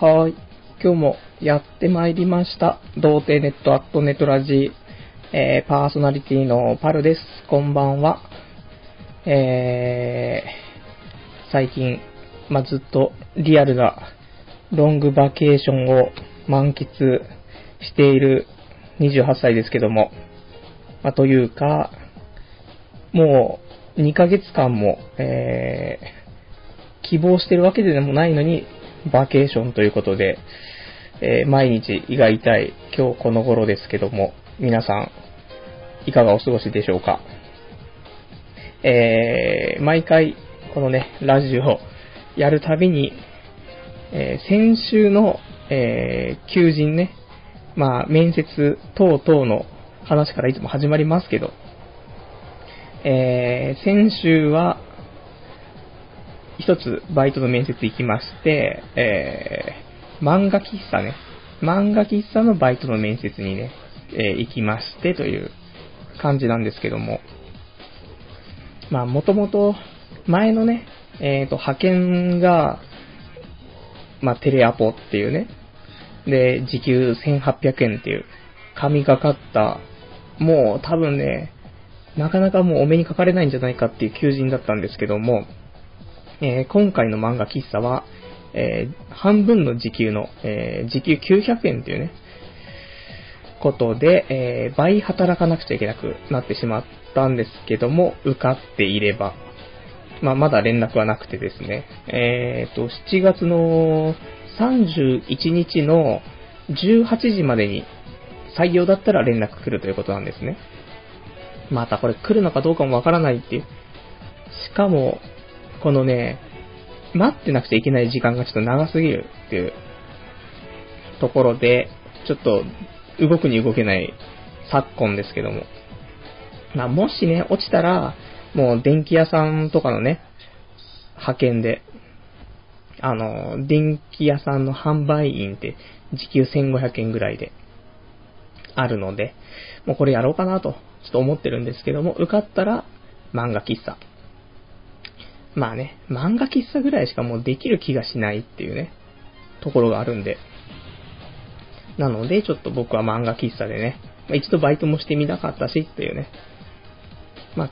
はい。今日もやってまいりました。童貞ネットアットネトラジえー、パーソナリティのパルです。こんばんは。えー、最近、まあ、ずっとリアルなロングバケーションを満喫している28歳ですけども、まあ、というか、もう2ヶ月間も、えー、希望してるわけでもないのに、バケーションということで、えー毎日胃が痛い今日この頃ですけども、皆さん、いかがお過ごしでしょうか？えー毎回、このね、ラジオやるたびに、えー先週の、えー求人ね、まあ、面接等々の話からいつも始まりますけど、えー先週は、一つバイトの面接行きまして、えー漫画喫茶ね、漫画喫茶のバイトの面接にね、えー行きましてという感じなんですけども、まあ、もともと、前のね、えっ、と、派遣が、まあ、テレアポっていうね、で、時給1800円っていう、神がかった、もう多分ね、なかなかもうお目にかかれないんじゃないかっていう求人だったんですけども、えー今回の漫画喫茶は、えー半分の時給の、えー時給900円っていうね、ことで、え倍働かなくちゃいけなくなってしまったんですけども、受かっていれば、まあ、まだ連絡はなくてですね、えっ、と、7月の31日の18時までに採用だったら連絡来るということなんですね。またこれ来るのかどうかもわからないっていう。しかも、このね、待ってなくちゃいけない時間がちょっと長すぎるっていうところで、ちょっと動くに動けない昨今ですけども。まあ、もしね、落ちたら、もう電気屋さんとかのね、派遣で、あの、電気屋さんの販売員って時給1500円ぐらいであるので、もうこれやろうかなと、ちょっと思ってるんですけども、受かったら漫画喫茶。まあね、漫画喫茶ぐらいしかもうできる気がしないっていうね、ところがあるんで。なので、ちょっと僕は漫画喫茶でね、まあ一度バイトもしてみたかったしっていうね。まあ、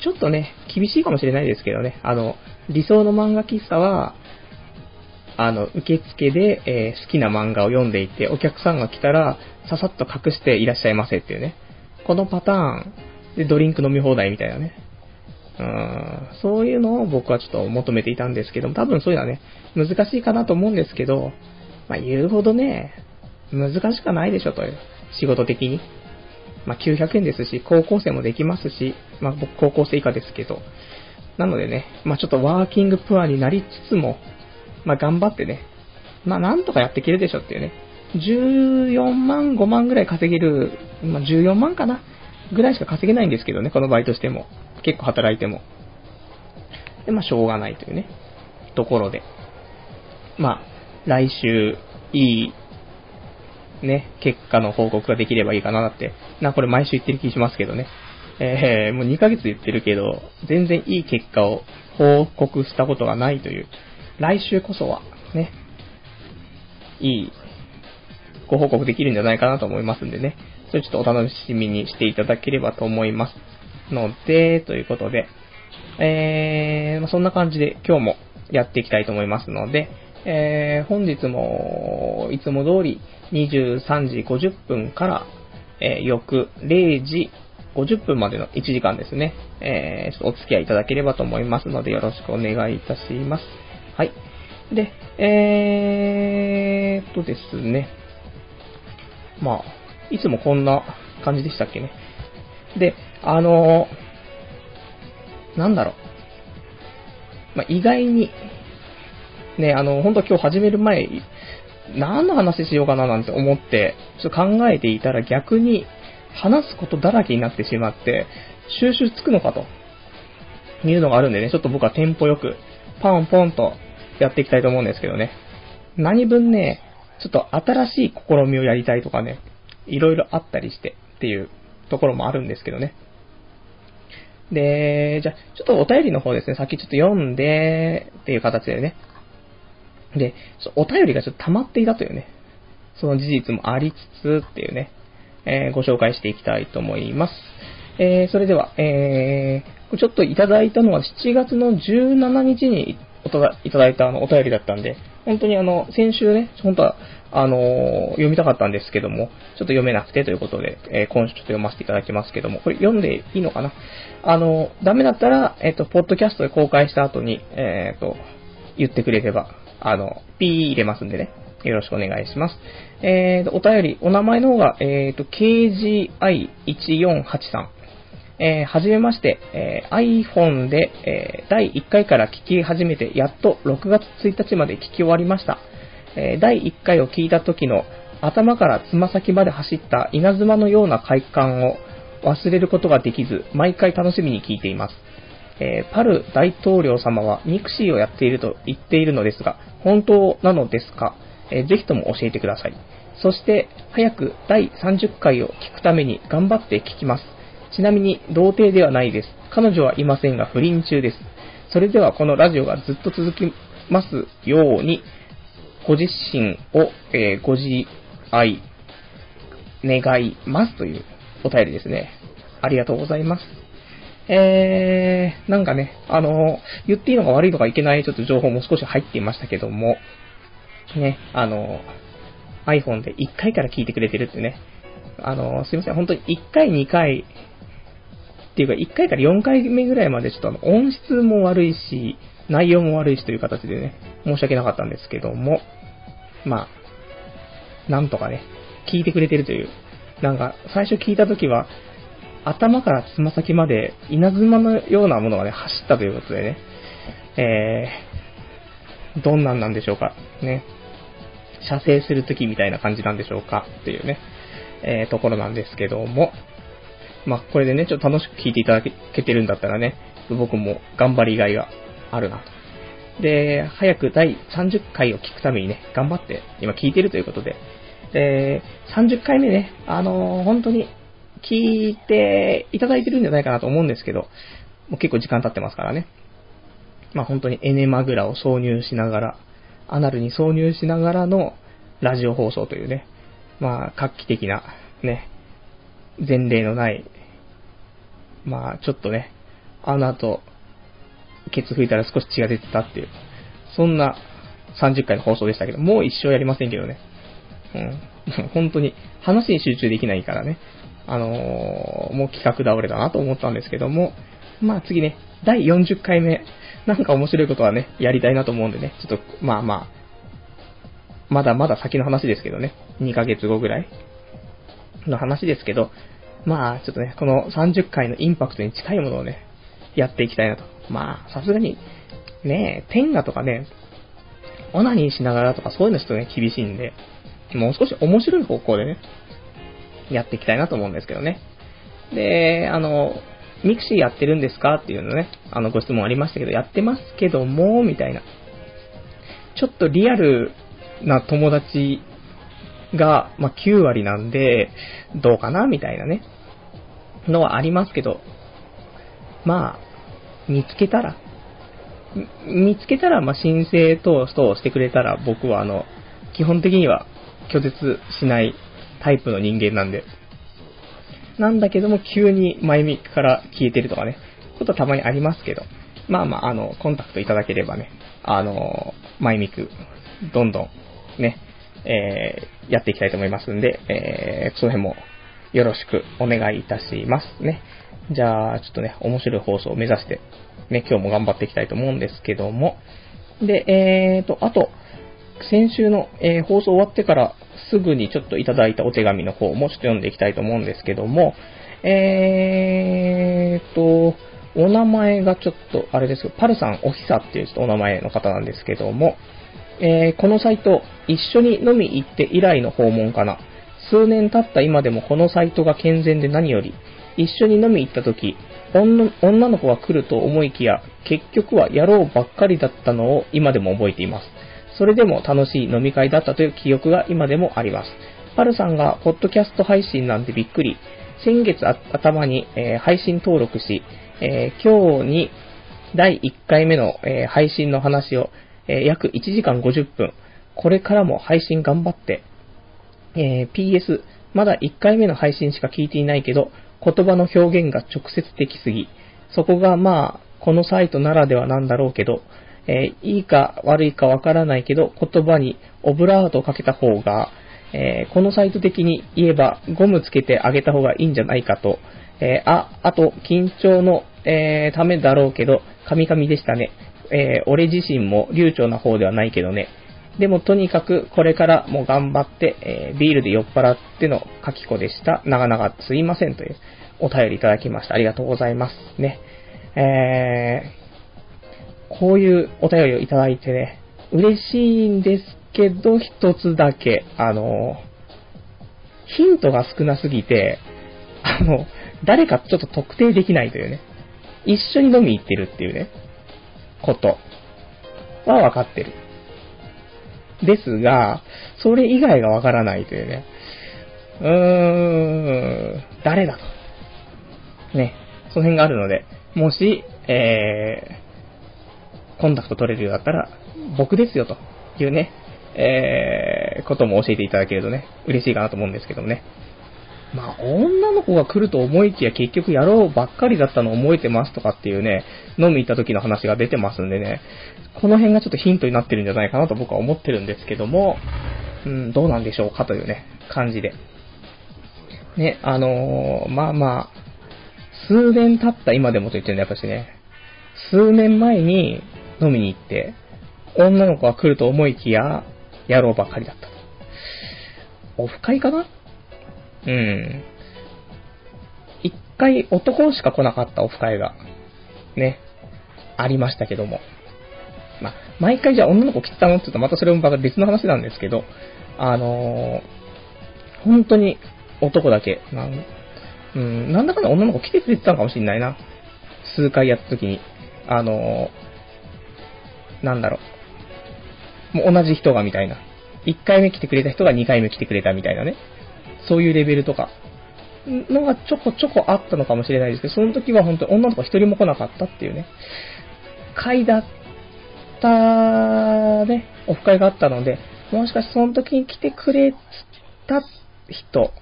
ちょっとね、厳しいかもしれないですけどね、あの、理想の漫画喫茶は、あの、受付で、えー好きな漫画を読んでいて、お客さんが来たら、ささっと隠していらっしゃいませっていうね。このパターンでドリンク飲み放題みたいなね。うんそういうのを僕はちょっと求めていたんですけども、多分そういうのはね、難しいかなと思うんですけど、まあ言うほどね、難しくはないでしょという、仕事的に。まあ900円ですし、高校生もできますし、まあ僕高校生以下ですけど、なのでね、まあちょっとワーキングプアになりつつも、まあ頑張ってね、まあなんとかやっていけるでしょっていうね、14万、5万ぐらい稼げる、まあ14万かなぐらいしか稼げないんですけどね、このバイトしても。結構働いても。で、まあしょうがないというね、ところで。まあ、来週、いい、ね、結果の報告ができればいいかなって。な、これ毎週言ってる気しますけどね。えー、もう2ヶ月言ってるけど、全然いい結果を報告したことがないという。来週こそは、ね、いいご報告できるんじゃないかなと思いますんでね。それちょっとお楽しみにしていただければと思います。ので、ということで、えー、そんな感じで今日もやっていきたいと思いますので、えー、本日もいつも通り23時50分から、えー翌0時50分までの1時間ですね、えー、お付き合いいただければと思いますのでよろしくお願いいたします。はい。で、えーっとですね、まあ、いつもこんな感じでしたっけね。で、あのなんだろう。まあ、意外に、ね、あの、本当今日始める前、何の話しようかななんて思って、ちょっと考えていたら逆に話すことだらけになってしまって、収集つくのかというのがあるんでね、ちょっと僕はテンポよく、パンポンとやっていきたいと思うんですけどね。何分ね、ちょっと新しい試みをやりたいとかね、いろいろあったりしてっていうところもあるんですけどね。で、じゃあ、ちょっとお便りの方ですね、さっきちょっと読んで、っていう形でね、で、お便りがちょっと溜まっていたというね、その事実もありつつっていうね、えー、ご紹介していきたいと思います。えー、それでは、えー、ちょっといただいたのは7月の17日にいただいたあのお便りだったんで、本当にあの、先週ね、本当は、あのー、読みたかったんですけども、ちょっと読めなくてということで、えー、今週ちょっと読ませていただきますけども、これ読んでいいのかな？あのー、ダメだったら、えっ、と、ポッドキャストで公開した後に、えっ、と、言ってくれれば、あの、ピー入れますんでね、よろしくお願いします。えーと、お便り、お名前の方が、えーと、KGI1483。えー、はじめまして、えー、iPhone で、えー、第1回から聞き始めて、やっと6月1日まで聞き終わりました。え、第1回を聞いた時の頭からつま先まで走った稲妻のような快感を忘れることができず、毎回楽しみに聞いています。えー、パル大統領様はミクシーをやっていると言っているのですが、本当なのですか、えー、ぜひとも教えてください。そして、早く第30回を聞くために頑張って聞きます。ちなみに、童貞ではないです。彼女はいませんが、不倫中です。それでは、このラジオがずっと続きますように、ご自身を、えー、ご自愛、願いますというお便りですね。ありがとうございます。えー、なんかね、あの、言っていいのか悪いのかいけないちょっと情報も少し入っていましたけども、ね、あの、iPhone で1回から聞いてくれてるってね、あの、すいません、本当に1回、2回、っていうか、1回から4回目ぐらいまでちょっとあの音質も悪いし、内容も悪いしという形でね、申し訳なかったんですけども、まあ、なんとかね、聞いてくれてるという。なんか、最初聞いたときは、頭からつま先まで稲妻のようなものがね、走ったということでね、えー、どんなんなんでしょうか。ね。射精するときみたいな感じなんでしょうかっていうね、えー、ところなんですけども、まあ、これでね、ちょっと楽しく聞いていただけてるんだったらね、僕も頑張りがいがあるなと。で、早く第30回を聞くためにね、頑張って今聞いてるということで、で、30回目ね、あのー、本当に聞いていただいてるんじゃないかなと思うんですけど、もう結構時間経ってますからね。まあ本当にエネマグラを挿入しながら、アナルに挿入しながらのラジオ放送というね、まあ画期的なね、前例のない、まあちょっとね、あの後、ケツ拭いたら少し血が出てたっていう、そんな30回の放送でしたけど、もう一生やりませんけどね。うん。本当に話に集中できないからね。あのー、もう企画倒れだなと思ったんですけども、まあ次ね、第40回目、なんか面白いことはね、やりたいなと思うんでね、ちょっと、まあまあ、まだまだ先の話ですけどね、2ヶ月後ぐらいの話ですけど、まあ、ちょっとね、この30回のインパクトに近いものをね、やっていきたいなと。まあ、さすがに、ね、天下とかね、オナニーしながらとかそういうのちょっとね、厳しいんで、もう少し面白い方向でね、やっていきたいなと思うんですけどね。で、あの、ミクシーやってるんですかっていうのね、あの、ご質問ありましたけど、やってますけども、みたいな。ちょっとリアルな友達が、まあ、9割なんで、どうかなみたいなね、のはありますけど、まあ、見つけたら、見つけたら、ま、申請等々してくれたら、僕はあの、基本的には拒絶しないタイプの人間なんで。なんだけども、急にマイミックから消えてるとかね、ことはたまにありますけど、まあまあ、あの、コンタクトいただければね、あの、マイミク、どんどん、ね、えー、やっていきたいと思いますんで、えー、その辺もよろしくお願いいたしますね。じゃあ、ちょっとね、面白い放送を目指して、ね、今日も頑張っていきたいと思うんですけども、で、えーと、あと、先週の、えー、放送終わってからすぐにちょっといただいたお手紙の方もちょっと読んでいきたいと思うんですけども、えーと、お名前がちょっと、あれですけど、パルさんおひさっていうちょっとお名前の方なんですけども、えー、このサイト、一緒に飲み行って以来の訪問かな。数年経った今でもこのサイトが健全で何より、一緒に飲み行った時、女の子が来ると思いきや、結局は野郎ばっかりだったのを今でも覚えています。それでも楽しい飲み会だったという記憶が今でもあります。パルさんがポッドキャスト配信なんてびっくり。先月頭に、えー、配信登録し、えー、今日に第1回目の、えー、配信の話をえ約1時間50分。これからも配信頑張って。え PS、まだ1回目の配信しか聞いていないけど、言葉の表現が直接的すぎ。そこがまあ、このサイトならではなんだろうけど、えーいいか悪いかわからないけど、言葉にオブラートをかけた方が、えーこのサイト的に言えばゴムつけてあげた方がいいんじゃないかと。えーあ、あと、緊張の、えためだろうけど、カミカミでしたね。え俺自身も流暢な方ではないけどね。でもとにかくこれからも頑張って、えービールで酔っ払っての書き子でした。長々すいませんというお便りいただきました。ありがとうございます。ね。えー、こういうお便りをいただいてね、嬉しいんですけど、一つだけ、あの、ヒントが少なすぎて、あの、誰かちょっと特定できないというね、一緒に飲み行ってるっていうね、ことは分かってる。ですが、それ以外がわからないというね。うーん、誰だと。ね、その辺があるので、もし、えー、コンタクト取れるようだったら、僕ですよというね、えー、ことも教えていただけるとね、嬉しいかなと思うんですけどもね。まあ、女の子が来ると思いきや結局やろうばっかりだったのを覚えてますとかっていうね、飲み行った時の話が出てますんでね、この辺がちょっとヒントになってるんじゃないかなと僕は思ってるんですけども、うん、どうなんでしょうかというね、感じで。ね、あのーまあまあ、数年経った今でもと言ってるんだやっぱしね、数年前に飲みに行って、女の子が来ると思いきや、野郎ばっかりだった。オフ会かな？うん。一回男しか来なかったオフ会が、ね、ありましたけども。ま、毎回じゃあ女の子来てたのって言うとまたそれもまた別の話なんですけど、あのー本当に男だけ、なん、うん、なんだかんだ女の子来てくれてたのかもしれないな。数回やった時に、あのーなんだろう。もう同じ人がみたいな。1回目来てくれた人が2回目来てくれたみたいなね。そういうレベルとか、のがちょこちょこあったのかもしれないですけど、その時は本当に女の子一人も来なかったっていうね、回だったね、オフ会があったので、もしかしてその時に来てくれた人、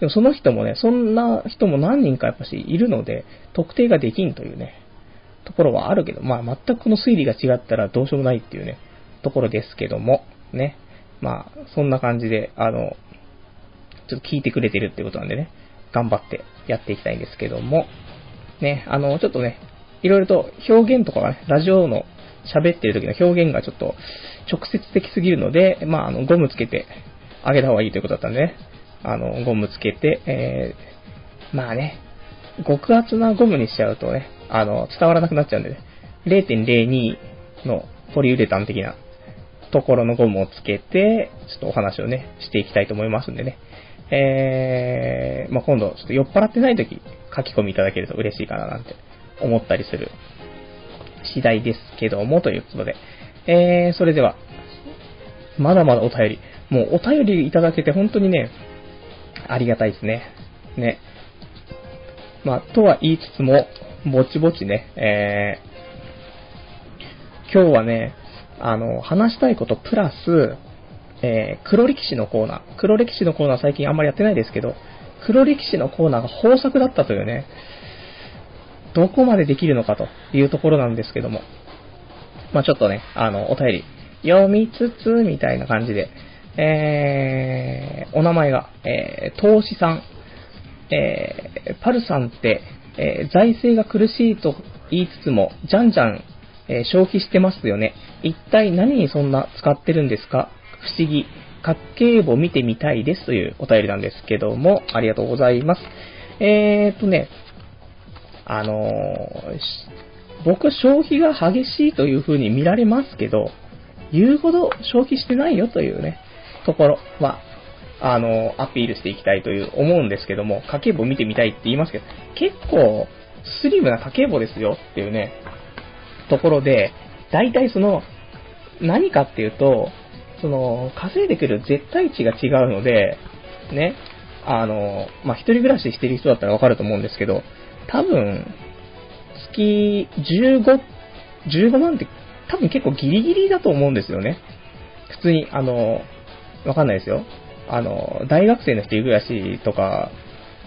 でもその人もね、そんな人も何人かやっぱしいるので、特定ができんというね、ところはあるけど、まあ全くこの推理が違ったらどうしようもないっていうね、ところですけども、ね。まあ、そんな感じで、あの、ちょっと聞いてくれてるってことなんでね、頑張ってやっていきたいんですけども、ね、あの、ちょっとね、いろいろと表現とかがね、ラジオの喋ってる時の表現がちょっと直接的すぎるので、まあ、あの、ゴムつけてあげた方がいいということだったんでね、あの、ゴムつけて、えー、まあね、極厚なゴムにしちゃうとね、あの、伝わらなくなっちゃうんでね、0.02のポリウレタン的なところのゴムをつけて、ちょっとお話をね、していきたいと思いますんでね。えー、まあ、今度、ちょっと酔っ払ってない時、書き込みいただけると嬉しいかななんて思ったりする次第ですけども、ということで。えー、それでは、まだまだお便り。もうお便りいただけて本当にね、ありがたいですね。ね。まあ、とは言いつつも、ぼちぼちね、えー、今日はね、あの、話したいことプラス、えー、黒歴史のコーナー。黒歴史のコーナー最近あんまりやってないですけど、黒歴史のコーナーが豊作だったというね、どこまでできるのかというところなんですけども。まあちょっとね、あの、お便り読みつつ、みたいな感じで、えー、お名前が、えー、投資さん、えー、パルさんって、えー財政が苦しいと言いつつも、じゃんじゃん、えー消費してますよね。一体何にそんな使ってるんですか？不思議。家計簿見てみたいですというお便りなんですけども、ありがとうございます。えーとね、あの僕消費が激しいという風に見られますけど、言うほど消費してないよというね、ところは、あのアピールしていきたいという思うんですけども、家計簿見てみたいって言いますけど、結構スリムな家計簿ですよっていうね、ところで、大体その、何かっていうと、その、稼いでくる絶対値が違うので、ね、あの、まあ、一人暮らししてる人だったらわかると思うんですけど、多分、月15、15万って多分結構ギリギリだと思うんですよね。普通に、あの、わかんないですよ。あの、大学生の一人暮らしとか、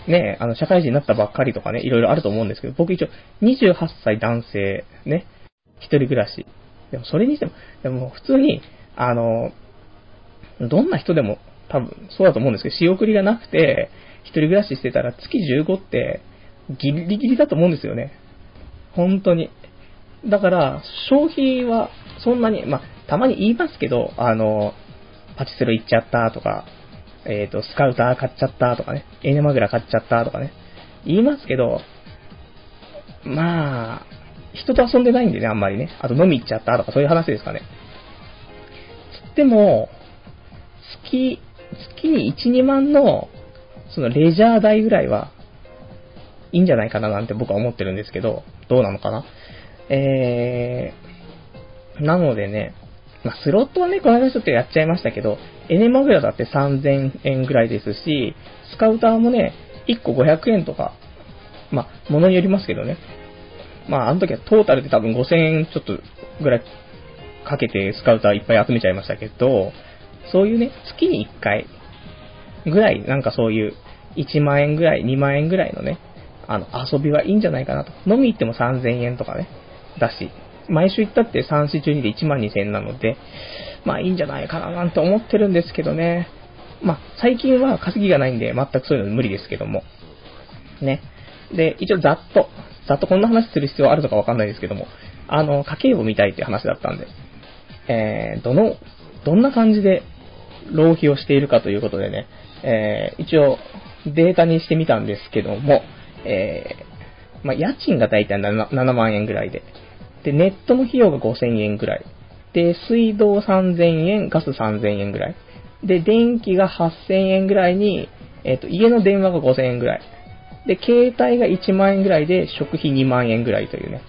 ね、あの、社会人になったばっかりとかね、いろいろあると思うんですけど、僕一応28歳男性、ね、一人暮らし。でもそれにしても、でも普通に、あの、どんな人でも多分そうだと思うんですけど、仕送りがなくて、一人暮らししてたら月15ってギリギリだと思うんですよね。本当に。だから、消費はそんなに、まあ、たまに言いますけど、あの、パチスロ行っちゃったとか、えっ、ー、と、スカウター買っちゃったとかね、エネマグラ買っちゃったとかね、言いますけど、まあ、人と遊んでないんでね、あんまりね。あと飲み行っちゃったとかそういう話ですかね。つっても、月、月に1、2万の、そのレジャー代ぐらいは、いいんじゃないかななんて僕は思ってるんですけど、どうなのかな？えー、なのでね、まあ、スロットはね、この間ちょっとやっちゃいましたけど、エネマグラだって3000円ぐらいですし、スカウターもね、1個500円とか、まあ、ものによりますけどね。まあ、あの時はトータルで多分5000円ちょっとぐらいかけてスカウターいっぱい集めちゃいましたけど、そういうね、月に1回ぐらい、なんかそういう1万円ぐらい、2万円ぐらいのね、あの、遊びはいいんじゃないかなと。飲み行っても3000円とかね、だし、毎週行ったって3、4、12で1万2000円なので、まあいいんじゃないかななんて思ってるんですけどね。まあ最近は稼ぎがないんで全くそういうの無理ですけども。ね。で、一応ざっと、ざっとこんな話する必要あるのかわかんないですけども、あの、家計簿見たいっていう話だったんで、えー、どの、どんな感じで浪費をしているかということでね、えー、一応データにしてみたんですけども、えー、まあ、家賃がだいたい 7, 7万円ぐらいで、で、ネットの費用が5000円ぐらい。で、水道3000円、ガス3000円ぐらい。で、電気が8000円ぐらいに、えっ、ー、と、家の電話が5000円ぐらい。で、携帯が1万円ぐらいで、食費2万円ぐらいというね。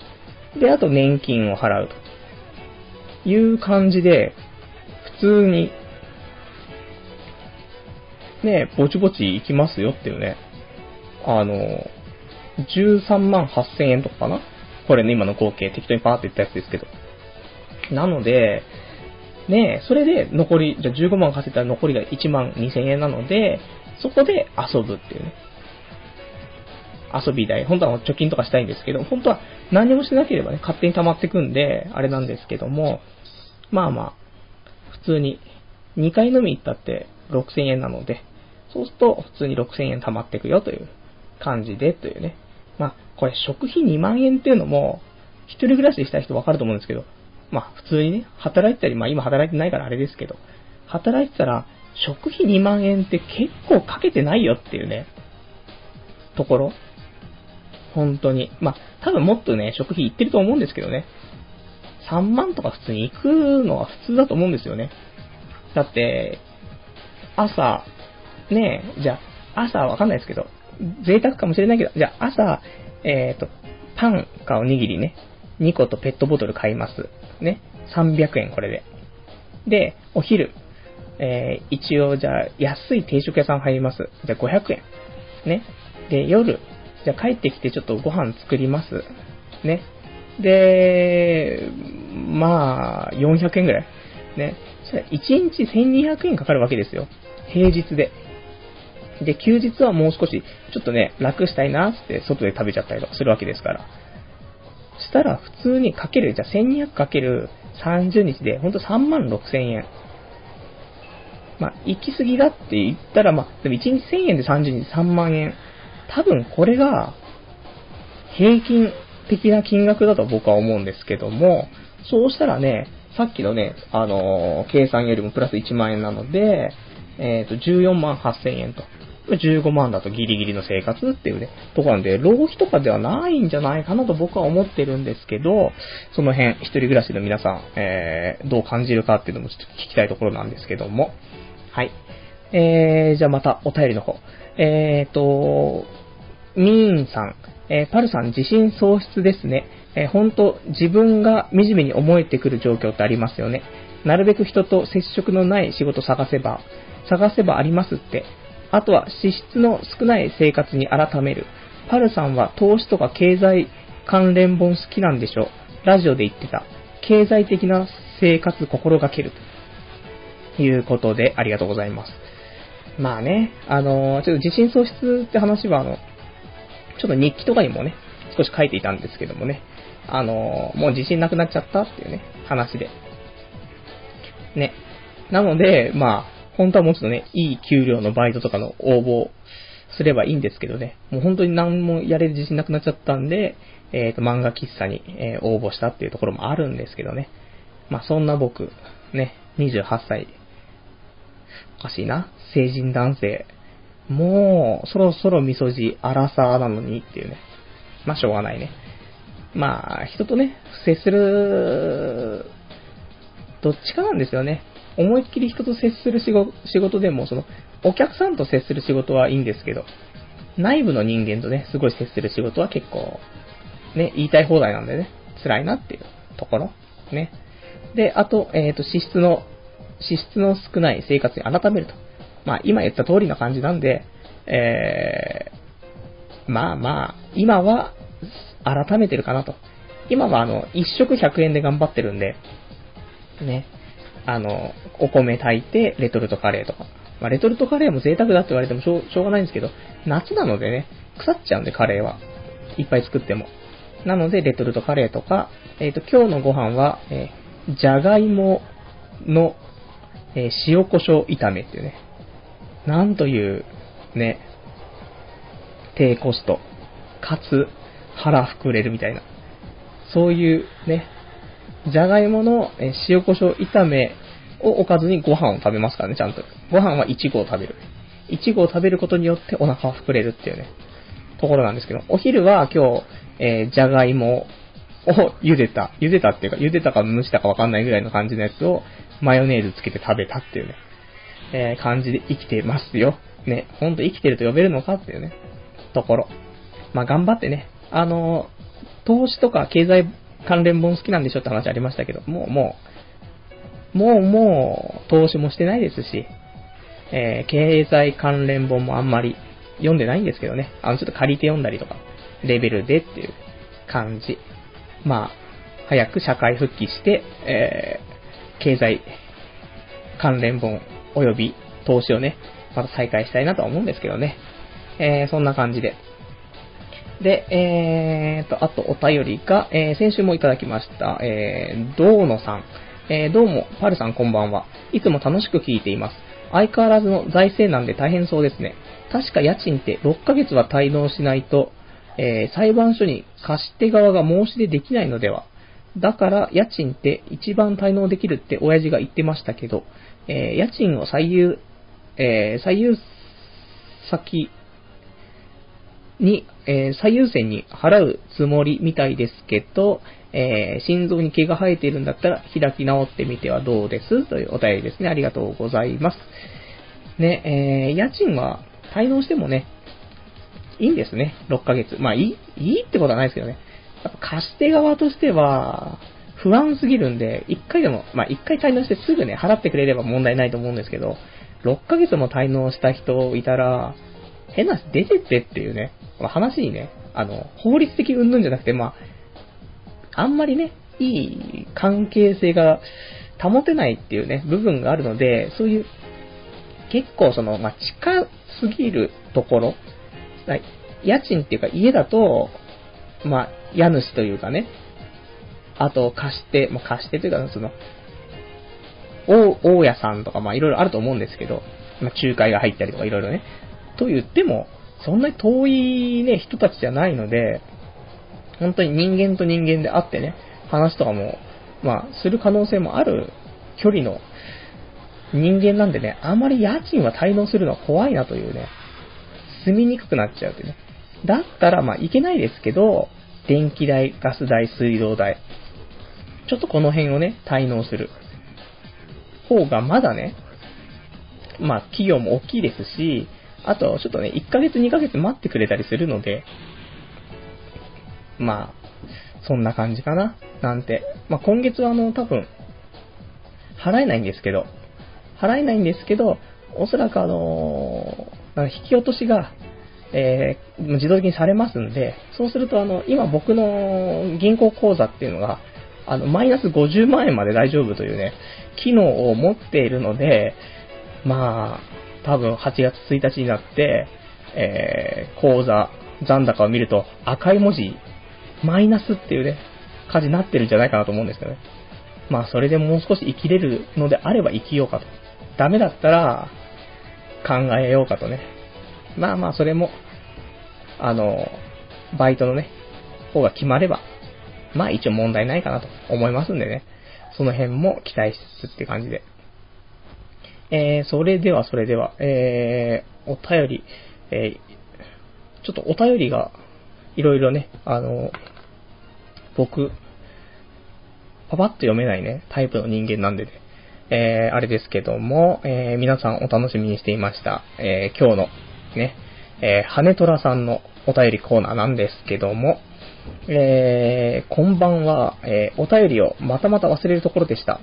で、あと年金を払うと。いう感じで、普通に、ね、ぼちぼち行きますよっていうね。あの、13万8000円とかかな？これね、今の合計適当にパーって言ったやつですけど。なので、ねそれで残り、じゃあ15万稼いだら残りが1万2000円なので、そこで遊ぶっていうね。遊び代。本当は貯金とかしたいんですけど、本当は何もしなければね、勝手に溜まってくんで、あれなんですけども、まあまあ、普通に2回飲み行ったって6000円なので、そうすると普通に6000円溜まっていくよという感じでというね。まあ、これ食費2万円っていうのも、一人暮らししたい人わかると思うんですけど、まあ、普通にね、働いてたり、まあ今働いてないからあれですけど、働いてたら、食費2万円って結構かけてないよっていうね、ところ。本当に。まあ、多分もっとね、食費いってると思うんですけどね。3万とか普通に行くのは普通だと思うんですよね。だって、朝、ねえ、じゃあ、朝わかんないですけど、贅沢かもしれないけど、じゃあ朝、えっ、ー、と、パンかおにぎりね、2個とペットボトル買います。ね。300円これで。で、お昼、えー、一応じゃあ安い定食屋さん入ります。じゃあ500円。ね。で、夜、じゃあ帰ってきてちょっとご飯作ります。ね。で、まあ、400円ぐらい。ね。それ1日1200円かかるわけですよ。平日で。で、休日はもう少し、ちょっとね、楽したいなって外で食べちゃったりとかするわけですから。したら、普通にかける、じゃあ1200かける30日で、ほんと3万6千円。まあ、行き過ぎだって言ったら、まあ、でも1日1000円で30日3万円。多分これが、平均的な金額だと僕は思うんですけども、そうしたらね、さっきのね、あのー、計算よりもプラス1万円なので、えっ、ー、と、14万8000円と。15万だとギリギリの生活っていうね、とこなんで、浪費とかではないんじゃないかなと僕は思ってるんですけど、その辺、一人暮らしの皆さん、えー、どう感じるかっていうのもちょっと聞きたいところなんですけども。はい。えー、じゃあまたお便りの方。えーと、ミーンさん、えー、パルさん自信喪失ですね。えー、本当自分が惨めに思えてくる状況ってありますよね。なるべく人と接触のない仕事探せば、探せばありますって。あとは支出の少ない生活に改める。パルさんは投資とか経済関連本好きなんでしょラジオで言ってた。経済的な生活心がけるということで、ありがとうございます。まあね、あの、ちょっと自信喪失って話は、あの、ちょっと日記とかにもね、少し書いていたんですけどもね、あの、もう自信なくなっちゃったっていうね、話で。ね。なので、まあ、本当はもうちょっとね、いい給料のバイトとかの応募すればいいんですけどね、もう本当に何もやれる自信なくなっちゃったんで、えっ、ー、と、漫画喫茶に、え、応募したっていうところもあるんですけどね。まあ、そんな僕、ね、28歳、おかしいな、成人男性、もう、そろそろ味噌汁、荒さなのにっていうね。まあ、しょうがないね。まあ、人とね、接する、どっちかなんですよね。思いっきり人と接する仕事でも、その、お客さんと接する仕事はいいんですけど、内部の人間とね、すごい接する仕事は結構、ね、言いたい放題なんでね、辛いなっていうところ。ね。で、あと、えっ、ー、と、支出の、支出の少ない生活に改めると。まあ、今言った通りな感じなんで、えー、まあまあ、今は、改めてるかなと。今はあの、一食100円で頑張ってるんで、ね、あの、お米炊いて、レトルトカレーとか。まあ、レトルトカレーも贅沢だって言われてもしょうしょうがないんですけど、夏なのでね、腐っちゃうんで、カレーは。いっぱい作っても。なので、レトルトカレーとか、えっ、ー、と、今日のご飯は、えー、じゃがいもの、えー、塩胡椒炒めっていうね。なんという、ね、低コスト、かつ、腹膨れるみたいな。そういうね、じゃがいもの塩胡椒炒めをおかずにご飯を食べますからね、ちゃんと。ご飯は1合食べる。1合食べることによってお腹は膨れるっていうね、ところなんですけど、お昼は今日、えー、じゃがいもを茹でた、茹でたっていうか、茹でたか蒸したかわかんないぐらいの感じのやつをマヨネーズつけて食べたっていうね、えー、感じで生きてますよ。ね、ほんと生きてると呼べるのかっていうね、ところ。まあ頑張ってね、あの、投資とか経済関連本好きなんでしょって話ありましたけど、もうもう、もうもう投資もしてないですし、えー、経済関連本もあんまり読んでないんですけどね、あのちょっと借りて読んだりとか、レベルでっていう感じ。まあ、早く社会復帰して、えー、経済関連本及び投資をね、また再開したいなとは思うんですけどね。えー、そんな感じで。で、えーと、あとお便りが、えー、先週もいただきました、えー、どうのさん。えー、どうも、パルさんこんばんは。いつも楽しく聞いています。相変わらずの財政難で大変そうですね。確か家賃って6ヶ月は滞納しないと、えー、裁判所に貸し手側が申し出できないのでは。だから家賃って一番滞納できるって親父が言ってましたけど、えー、家賃を最優、えー、最優先に、えー、最優先に払うつもりみたいですけど、えー、心臓に毛が生えているんだったら開き直ってみてはどうです？というお便りですね。ありがとうございます。ね、えー、家賃は滞納してもね、いいんですね。6ヶ月。まあ、いい、いいってことはないですけどね。やっぱ貸し手側としては、不安すぎるんで、1回でも、まあ、1回滞納してすぐね、払ってくれれば問題ないと思うんですけど、6ヶ月も滞納した人いたら、変な話出てってっていうね、話にね、あの、法律的云々じゃなくて、まあ、あんまりね、いい関係性が保てないっていうね、部分があるので、そういう、結構その、まあ、近すぎるところ、家賃っていうか家だと、まあ、家主というかね、あと貸して、まあ、貸してというか、その、大家さんとか、まあ、いろいろあると思うんですけど、まあ、仲介が入ったりとかいろいろね。と言っても、そんなに遠いね、人たちじゃないので、本当に人間と人間で会ってね、話とかも、まあ、する可能性もある距離の人間なんでね、あまり家賃は滞納するのは怖いなというね、住みにくくなっちゃうってね。だったら、まあ、いけないですけど、電気代、ガス代、水道代、ちょっとこの辺をね、滞納する方がまだね、まあ、企業も大きいですし、あと、ちょっとね、1ヶ月2ヶ月待ってくれたりするので、まあ、そんな感じかな、なんて。まあ、今月はあの、多分、払えないんですけど、払えないんですけど、おそらくあの、引き落としが、えー、自動的にされますんで、そうするとあの、今僕の銀行口座っていうのが、あの、マイナス50万円まで大丈夫というね、機能を持っているので、まあ、多分8月1日になって、えー、口座、残高を見ると赤い文字、マイナスっていうね、感じになってるんじゃないかなと思うんですけどね。まあ、それでもう少し生きれるのであれば生きようかと。ダメだったら、考えようかとね。まあまあ、それも、あの、バイトのね、方が決まれば、まあ一応問題ないかなと思いますんでね。その辺も期待しつつって感じで。えー、それではそれでは、えー、お便り、えー、ちょっとお便りが、いろいろね、あの、僕、パパッと読めないね、タイプの人間なんでね、えー、あれですけども、えー、皆さんお楽しみにしていました、えー、今日の、ね、えー、羽虎さんのお便りコーナーなんですけども、えー、こんばんは、えー、お便りをまたまた忘れるところでした。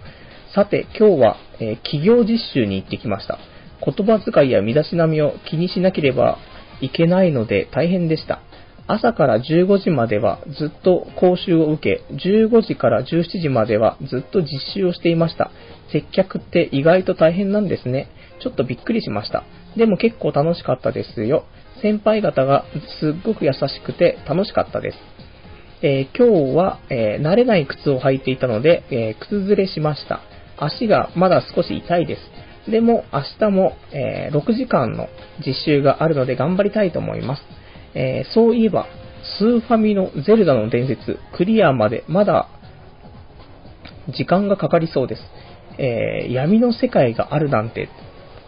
さて、今日は、えー、企業実習に行ってきました。言葉遣いや身だしなみを気にしなければいけないので大変でした。朝から15時まではずっと講習を受け、15時から17時まではずっと実習をしていました。接客って意外と大変なんですね。ちょっとびっくりしました。でも結構楽しかったですよ。先輩方がすっごく優しくて楽しかったです。えー、今日は、えー、慣れない靴を履いていたので、えー、靴ずれしました。足がまだ少し痛いです。でも明日も、え6時間の実習があるので頑張りたいと思います。えそういえば、スーファミのゼルダの伝説、クリアまでまだ時間がかかりそうです。え闇の世界があるなんて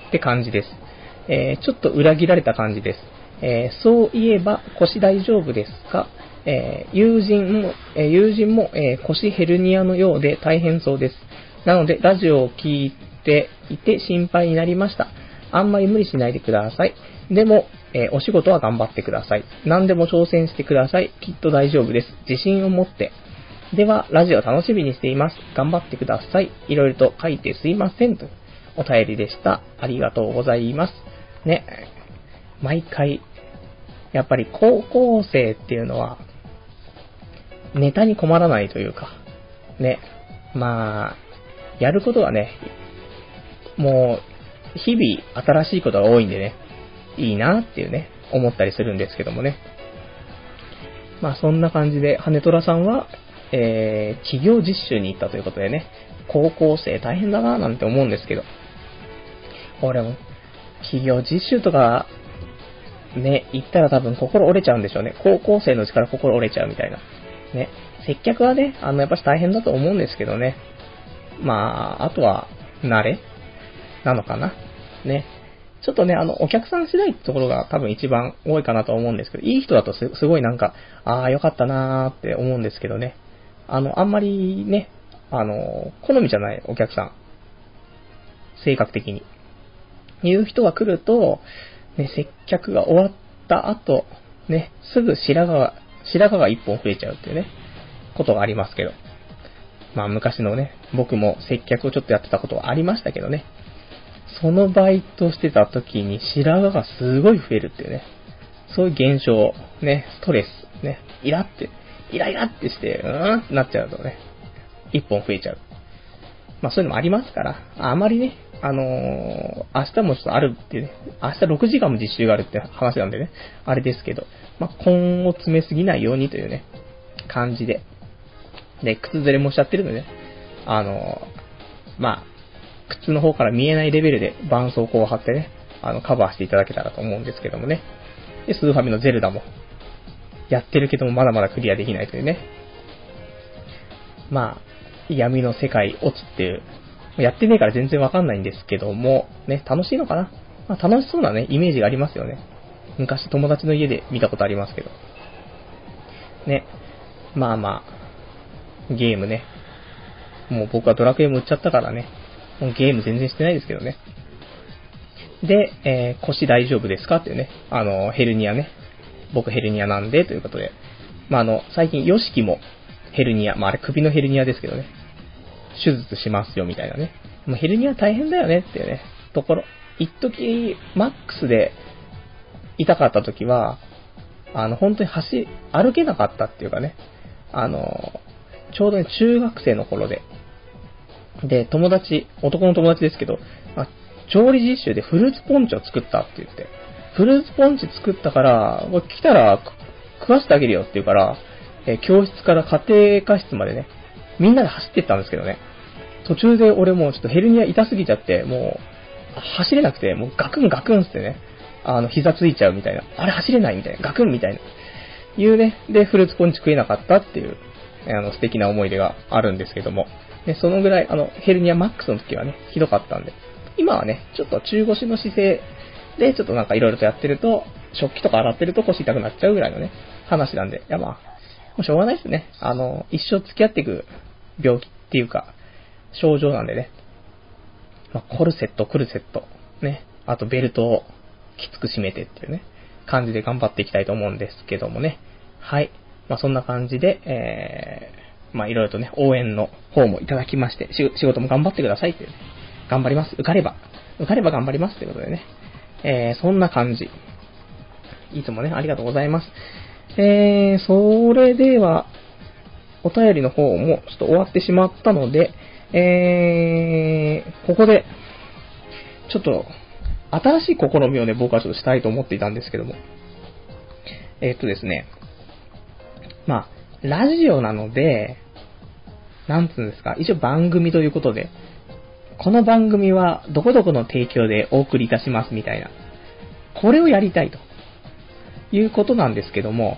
って感じです。えちょっと裏切られた感じです。えそういえば腰大丈夫ですか？えー、友人も、えー、友人も、えー、腰ヘルニアのようで大変そうです。なので、ラジオを聞いていて心配になりました。あんまり無理しないでください。でも、えお仕事は頑張ってください。何でも挑戦してください。きっと大丈夫です。自信を持って。では、ラジオ楽しみにしています。頑張ってください。いろいろと書いてすいません。とお便りでした。ありがとうございます。ね。毎回、やっぱり高校生っていうのは、ネタに困らないというか、ね、まあ、やることはね、もう、日々新しいことが多いんでね、いいなっていうね、思ったりするんですけどもね。まあそんな感じで、羽虎さんは、えー、企業実習に行ったということでね、高校生大変だななんて思うんですけど、俺も、企業実習とか、ね、行ったら多分心折れちゃうんでしょうね。高校生のうちから心折れちゃうみたいな。ね、接客はね、あの、やっぱし大変だと思うんですけどね。まあ、あとは、慣れなのかな。ね。ちょっとね、あの、お客さん次第ってところが多分一番多いかなと思うんですけど、いい人だとすごいなんか、ああ、よかったなーって思うんですけどね。あの、あんまりね、あの、好みじゃないお客さん。性格的に。いう人が来ると、ね、接客が終わった後、ね、すぐ白髪が白髪が1本増えちゃうっていうね、ことがありますけど。まあ昔のね、僕も接客をちょっとやってたことはありましたけどね。そのバイトしてた時に白髪がすごい増えるっていうね。そういう現象、ね、ストレス、ね、イラって、イライラってして、うーんってなっちゃうとね、1本増えちゃう。まあそういうのもありますから、あまりね、あのー、明日もちょっとあるっていうね、明日6時間も実習があるって話なんでね、あれですけど、まあ、根を詰めすぎないようにというね、感じで。で、靴ずれもしちゃってるのでね、あの、まあ、靴の方から見えないレベルで絆創膏を貼ってね、あの、カバーしていただけたらと思うんですけどもね。で、スーファミのゼルダも、やってるけどもまだまだクリアできないというね。まあ、闇の世界落ちっていうやってねえから全然わかんないんですけども、ね、楽しいのかなまあ、楽しそうなね、イメージがありますよね。昔友達の家で見たことありますけど。ね。まあまあ、ゲームね。もう僕はドラクエも売っちゃったからね。もうゲーム全然してないですけどね。で、えー、腰大丈夫ですかっていうね。あの、ヘルニアね。僕ヘルニアなんで、ということで。まあ、あの、最近、ヨシキもヘルニア。まあ、あれ首のヘルニアですけどね。手術しますよみたいなね。もうヘルニア大変だよねっていうね、ところ。一時、マックスで痛かった時は、あの、本当に走、歩けなかったっていうかね、あの、ちょうどね、中学生の頃で、で、友達、男の友達ですけど、まあ、調理実習でフルーツポンチを作ったって言って、フルーツポンチ作ったから、来たら食わせてあげるよって言うから、え教室から家庭科室までね、みんなで走ってったんですけどね、途中で俺もうちょっとヘルニア痛すぎちゃって、もう、走れなくて、もうガクンガクンってね、あの、膝ついちゃうみたいな。あれ走れないみたいな。ガクンみたいな。いうね。で、フルーツポンチ食えなかったっていう、あの、素敵な思い出があるんですけども。で、そのぐらい、あの、ヘルニアマックスの時はね、ひどかったんで。今はね、ちょっと中腰の姿勢で、ちょっとなんか色々とやってると、食器とか洗ってると腰痛くなっちゃうぐらいのね、話なんで。いやまあ、もうしょうがないですね。あの、一生付き合っていく病気っていうか、症状なんでね。まあ、コルセット、コルセット。ね。あとベルトをきつく締めてっていうね、感じで頑張っていきたいと思うんですけどもね。はい。まあ、そんな感じで、えー、まあ、いろいろとね、応援の方もいただきまして、仕事も頑張ってくださいっていう、ね、頑張ります。受かれば、受かれば頑張りますということでね。えー、そんな感じ。いつもね、ありがとうございます。えー、それでは、お便りの方もちょっと終わってしまったので、えー、ここで、ちょっと、新しい試みをね、僕はちょっとしたいと思っていたんですけども。えー、っとですね。まあ、ラジオなので、なんつうんですか、一応番組ということで、この番組はどこどこの提供でお送りいたしますみたいな。これをやりたいと。いうことなんですけども、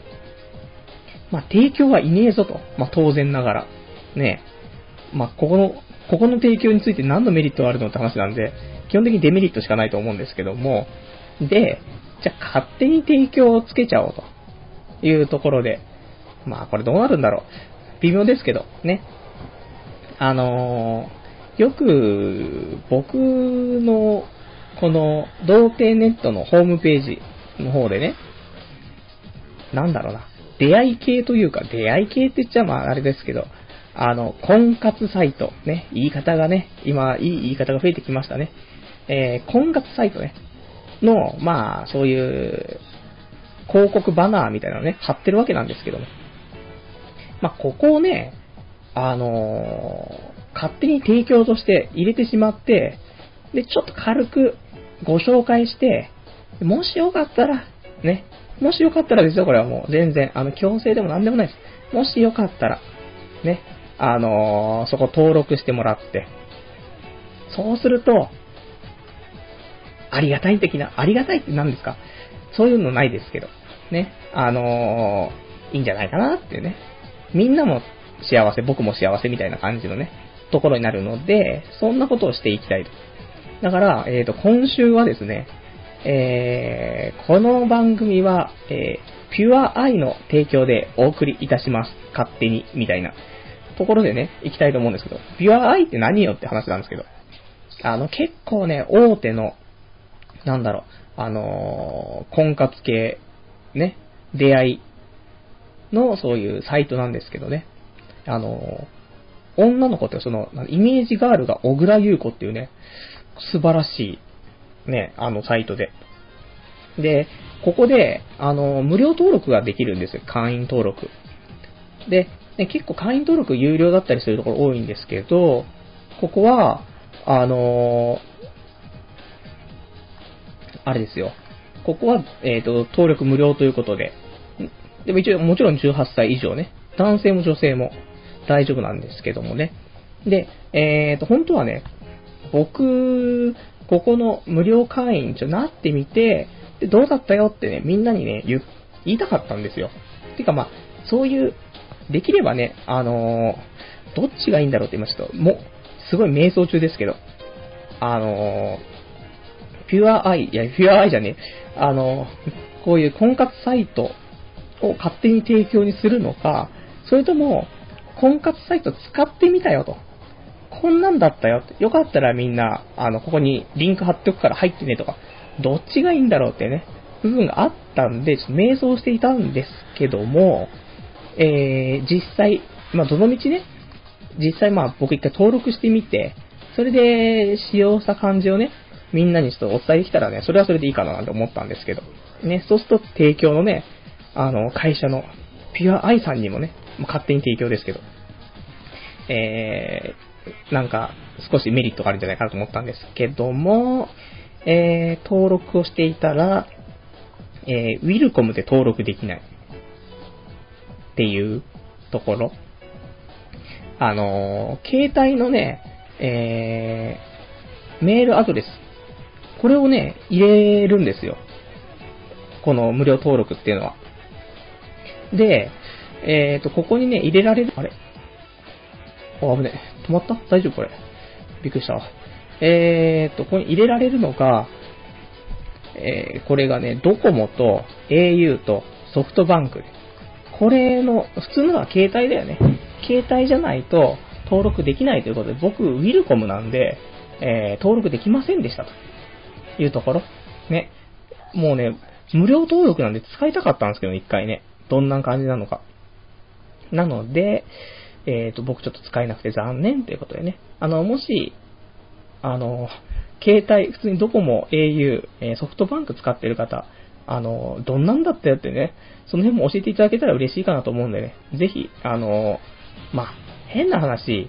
まあ、提供はいねえぞと。まあ、当然ながら。ねまあ、ここの、ここの提供について何のメリットがあるのって話なんで、基本的にデメリットしかないと思うんですけども、で、じゃあ勝手に提供をつけちゃおうというところで、まあこれどうなるんだろう。微妙ですけど、ね。あのー、よく僕のこの童貞ネットのホームページの方でね、なんだろうな、出会い系というか、出会い系って言っちゃまああれですけど、あの、婚活サイト、ね、言い方がね、今、いい言い方が増えてきましたね。えー、婚活サイトね、の、まあ、そういう、広告バナーみたいなのね、貼ってるわけなんですけども。まあ、ここをね、あのー、勝手に提供として入れてしまって、で、ちょっと軽くご紹介して、もしよかったら、ね、もしよかったらですよ、これはもう全然、あの、強制でもなんでもないです。もしよかったら、ね、あのー、そこ登録してもらって、そうすると、ありがたい的な、ありがたいって何ですか？そういうのないですけど、ね、あのー、いいんじゃないかなっていうね。みんなも幸せ、僕も幸せみたいな感じのね、ところになるので、そんなことをしていきたいと。だから、えっ、ー、と、今週はですね、えー、この番組は、えー、ピュアアイの提供でお送りいたします。勝手に、みたいなところでね、行きたいと思うんですけど、ピュアアイって何よって話なんですけど、あの、結構ね、大手のなんだろう、あのー、婚活系、ね、出会いのそういうサイトなんですけどね、あの、女の子ってその、イメージガールが小倉優子っていうね、素晴らしい、ね、あのサイトで。で、ここで、あの、無料登録ができるんですよ、会員登録。で、ね、結構会員登録有料だったりするところ多いんですけど、ここは、あのあれですよ。ここは、えっ、ー、と、登録無料ということで。でも一応、もちろん18歳以上ね。男性も女性も大丈夫なんですけどもね。で、えっ、ー、と、本当はね、僕、ここの無料会員ちょなってみて、で、どうだったよってね、みんなにね、言、言いたかったんですよ。てかまあ、そういう、できればね、あのー、どっちがいいんだろうって言いましたと、もう、すごい瞑想中ですけど、あのー、ピュアアイ、いや、ピュアアイじゃねえ、あの、こういう婚活サイトを勝手に提供にするのか、それとも、婚活サイト使ってみたよと。こんなんだったよ。よかったらみんな、あの、ここにリンク貼っておくから入ってねとか、どっちがいいんだろうってね、部分があったんで、ちょっと迷走していたんですけども、えー、実際、まあ、どの道ね、実際まあ僕一回登録してみて、それで使用した感じをね、みんなにちょっとお伝えできたらね、それはそれでいいかななんて思ったんですけど。ね、そうすると提供のね、あの、会社のピュアアイさんにもね、勝手に提供ですけど、えー、なんか少しメリットがあるんじゃないかなと思ったんですけども、えー、登録をしていたら、えー、ウィルコムで登録できない。っていうところ。あのー、携帯のね、えー、メールアドレス。これをね、入れるんですよ。この無料登録っていうのは。で、えっ、ー、と、ここにね、入れられる、あれあ、危ね止まった？大丈夫？これ。びっくりした。えっ、ー、と、ここに入れられるのが、えー、これがね、ドコモと au とソフトバンク。これの、普通のは携帯だよね。携帯じゃないと登録できないということで、僕、ウィルコムなんで、えー、登録できませんでしたというところ。ね。もうね、無料登録なんで使いたかったんですけど、一回ね。どんな感じなのか。なので、えっ、ー、と、僕ちょっと使えなくて残念ということでね。あの、もし、あの、携帯、普通にドコモ、au、えソフトバンク使ってる方、あの、どんなんだったよってね、その辺も教えていただけたら嬉しいかなと思うんでね、ぜひ、あの、まあ、変な話、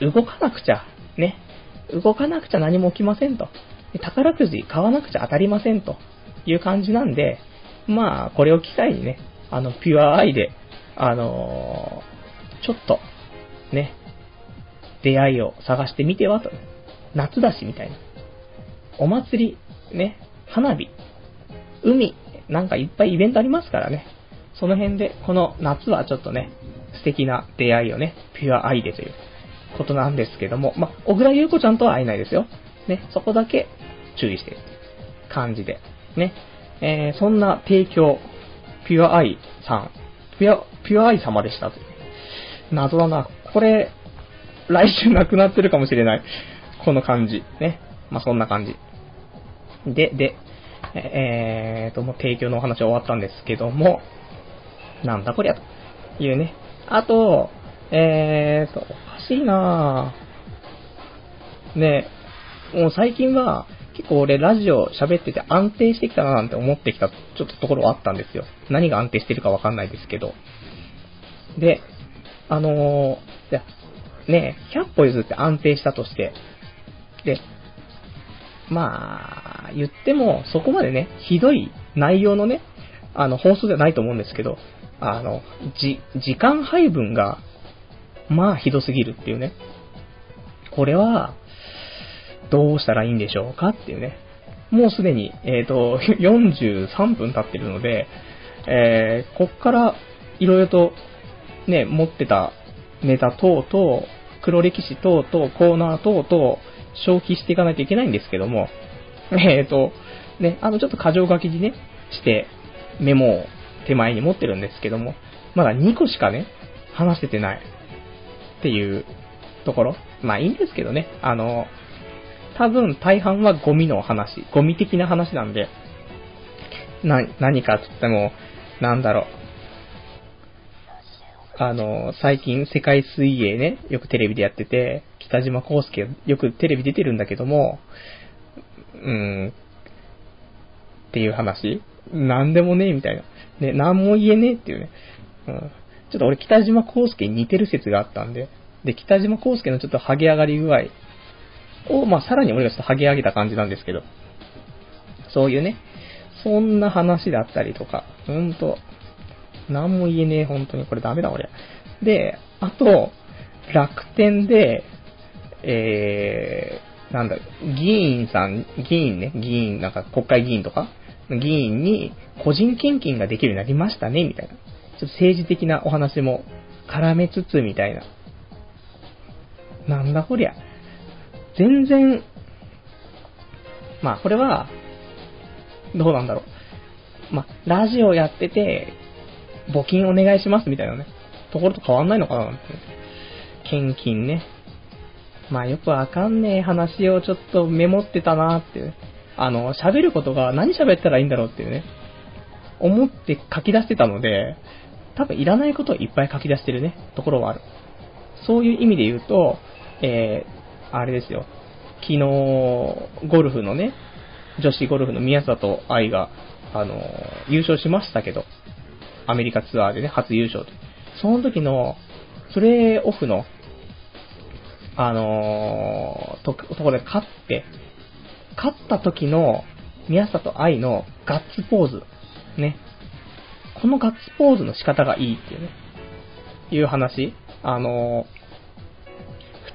動かなくちゃ、ね、動かなくちゃ何も起きませんと。宝くじ買わなくちゃ当たりませんという感じなんで、まあ、これを機会にね、あの、ピュアアイで、あのー、ちょっと、ね、出会いを探してみてはと。夏だし、みたいな。お祭り、ね、花火、海、なんかいっぱいイベントありますからね。その辺で、この夏はちょっとね、素敵な出会いをね、ピュアアイでということなんですけども、まあ小倉優子ちゃんとは会えないですよ。ね、そこだけ注意して感じで。ね。えー、そんな提供、ピュアアイさん、ピュア、ピュアアイ様でした。謎だな。これ、来週なくなってるかもしれない。この感じ。ね。まあ、そんな感じ。で、で、えーと、もう提供のお話は終わったんですけども、なんだこりゃ、というね。あと、えーと、おかしいなぁ。ねもう最近は、結構俺ラジオ喋ってて安定してきたななんて思ってきたちょっとところはあったんですよ。何が安定してるかわかんないですけど。で、あのー、じゃね100歩譲って安定したとして、で、まあ、言っても、そこまでね、ひどい内容のね、あの、放送ではないと思うんですけど、あの、じ、時間配分が、まあ、ひどすぎるっていうね。これは、どうしたらいいんでしょうかっていうね。もうすでに、えっ、ー、と、43分経ってるので、えー、こっから、いろいろと、ね、持ってたネタ等々、黒歴史等々、コーナー等々、消費していかないといけないんですけども、えっ、ー、と、ね、あの、ちょっと過剰書きにね、して、メモを手前に持ってるんですけども、まだ2個しかね、話せてない。っていうところ。まあいいんですけどね。あの、多分大半はゴミの話、ゴミ的な話なんで、な、何かって言っても、なんだろう。あの、最近世界水泳ね、よくテレビでやってて、北島康介よくテレビ出てるんだけども、うーん、っていう話なんでもねえみたいな。ね、なんも言えねえっていうね。うん。ちょっと俺北島康介に似てる説があったんで、で、北島康介のちょっとハゲ上がり具合を、まあ、さらに俺がちょっと剥げ上げた感じなんですけど、そういうね、そんな話だったりとか、ほんと、なんも言えねえ、本当に。これダメだ、俺。で、あと、楽天で、えー、なんだ、議員さん、議員ね、議員、なんか国会議員とか、議員に個人献金ができるようになりましたね、みたいな。ちょっと政治的なお話も絡めつつ、みたいな。なんだこりゃ。全然、まあ、これは、どうなんだろう。まあ、ラジオやってて、募金お願いしますみたいなね、ところと変わんないのかななんて。献金ね。まあ、よくわかんねえ話をちょっとメモってたなーっていう。あの、喋ることが何喋ったらいいんだろうっていうね。思って書き出してたので、多分いらないことをいっぱい書き出してるね、ところはある。そういう意味で言うと、えあれですよ。昨日、ゴルフのね、女子ゴルフの宮里愛が、あの、優勝しましたけど、アメリカツアーでね、初優勝で。その時の、プレーオフの、あのー、と、ところで勝って、勝った時の宮里愛のガッツポーズ。ね。このガッツポーズの仕方がいいっていうね。いう話。あのー、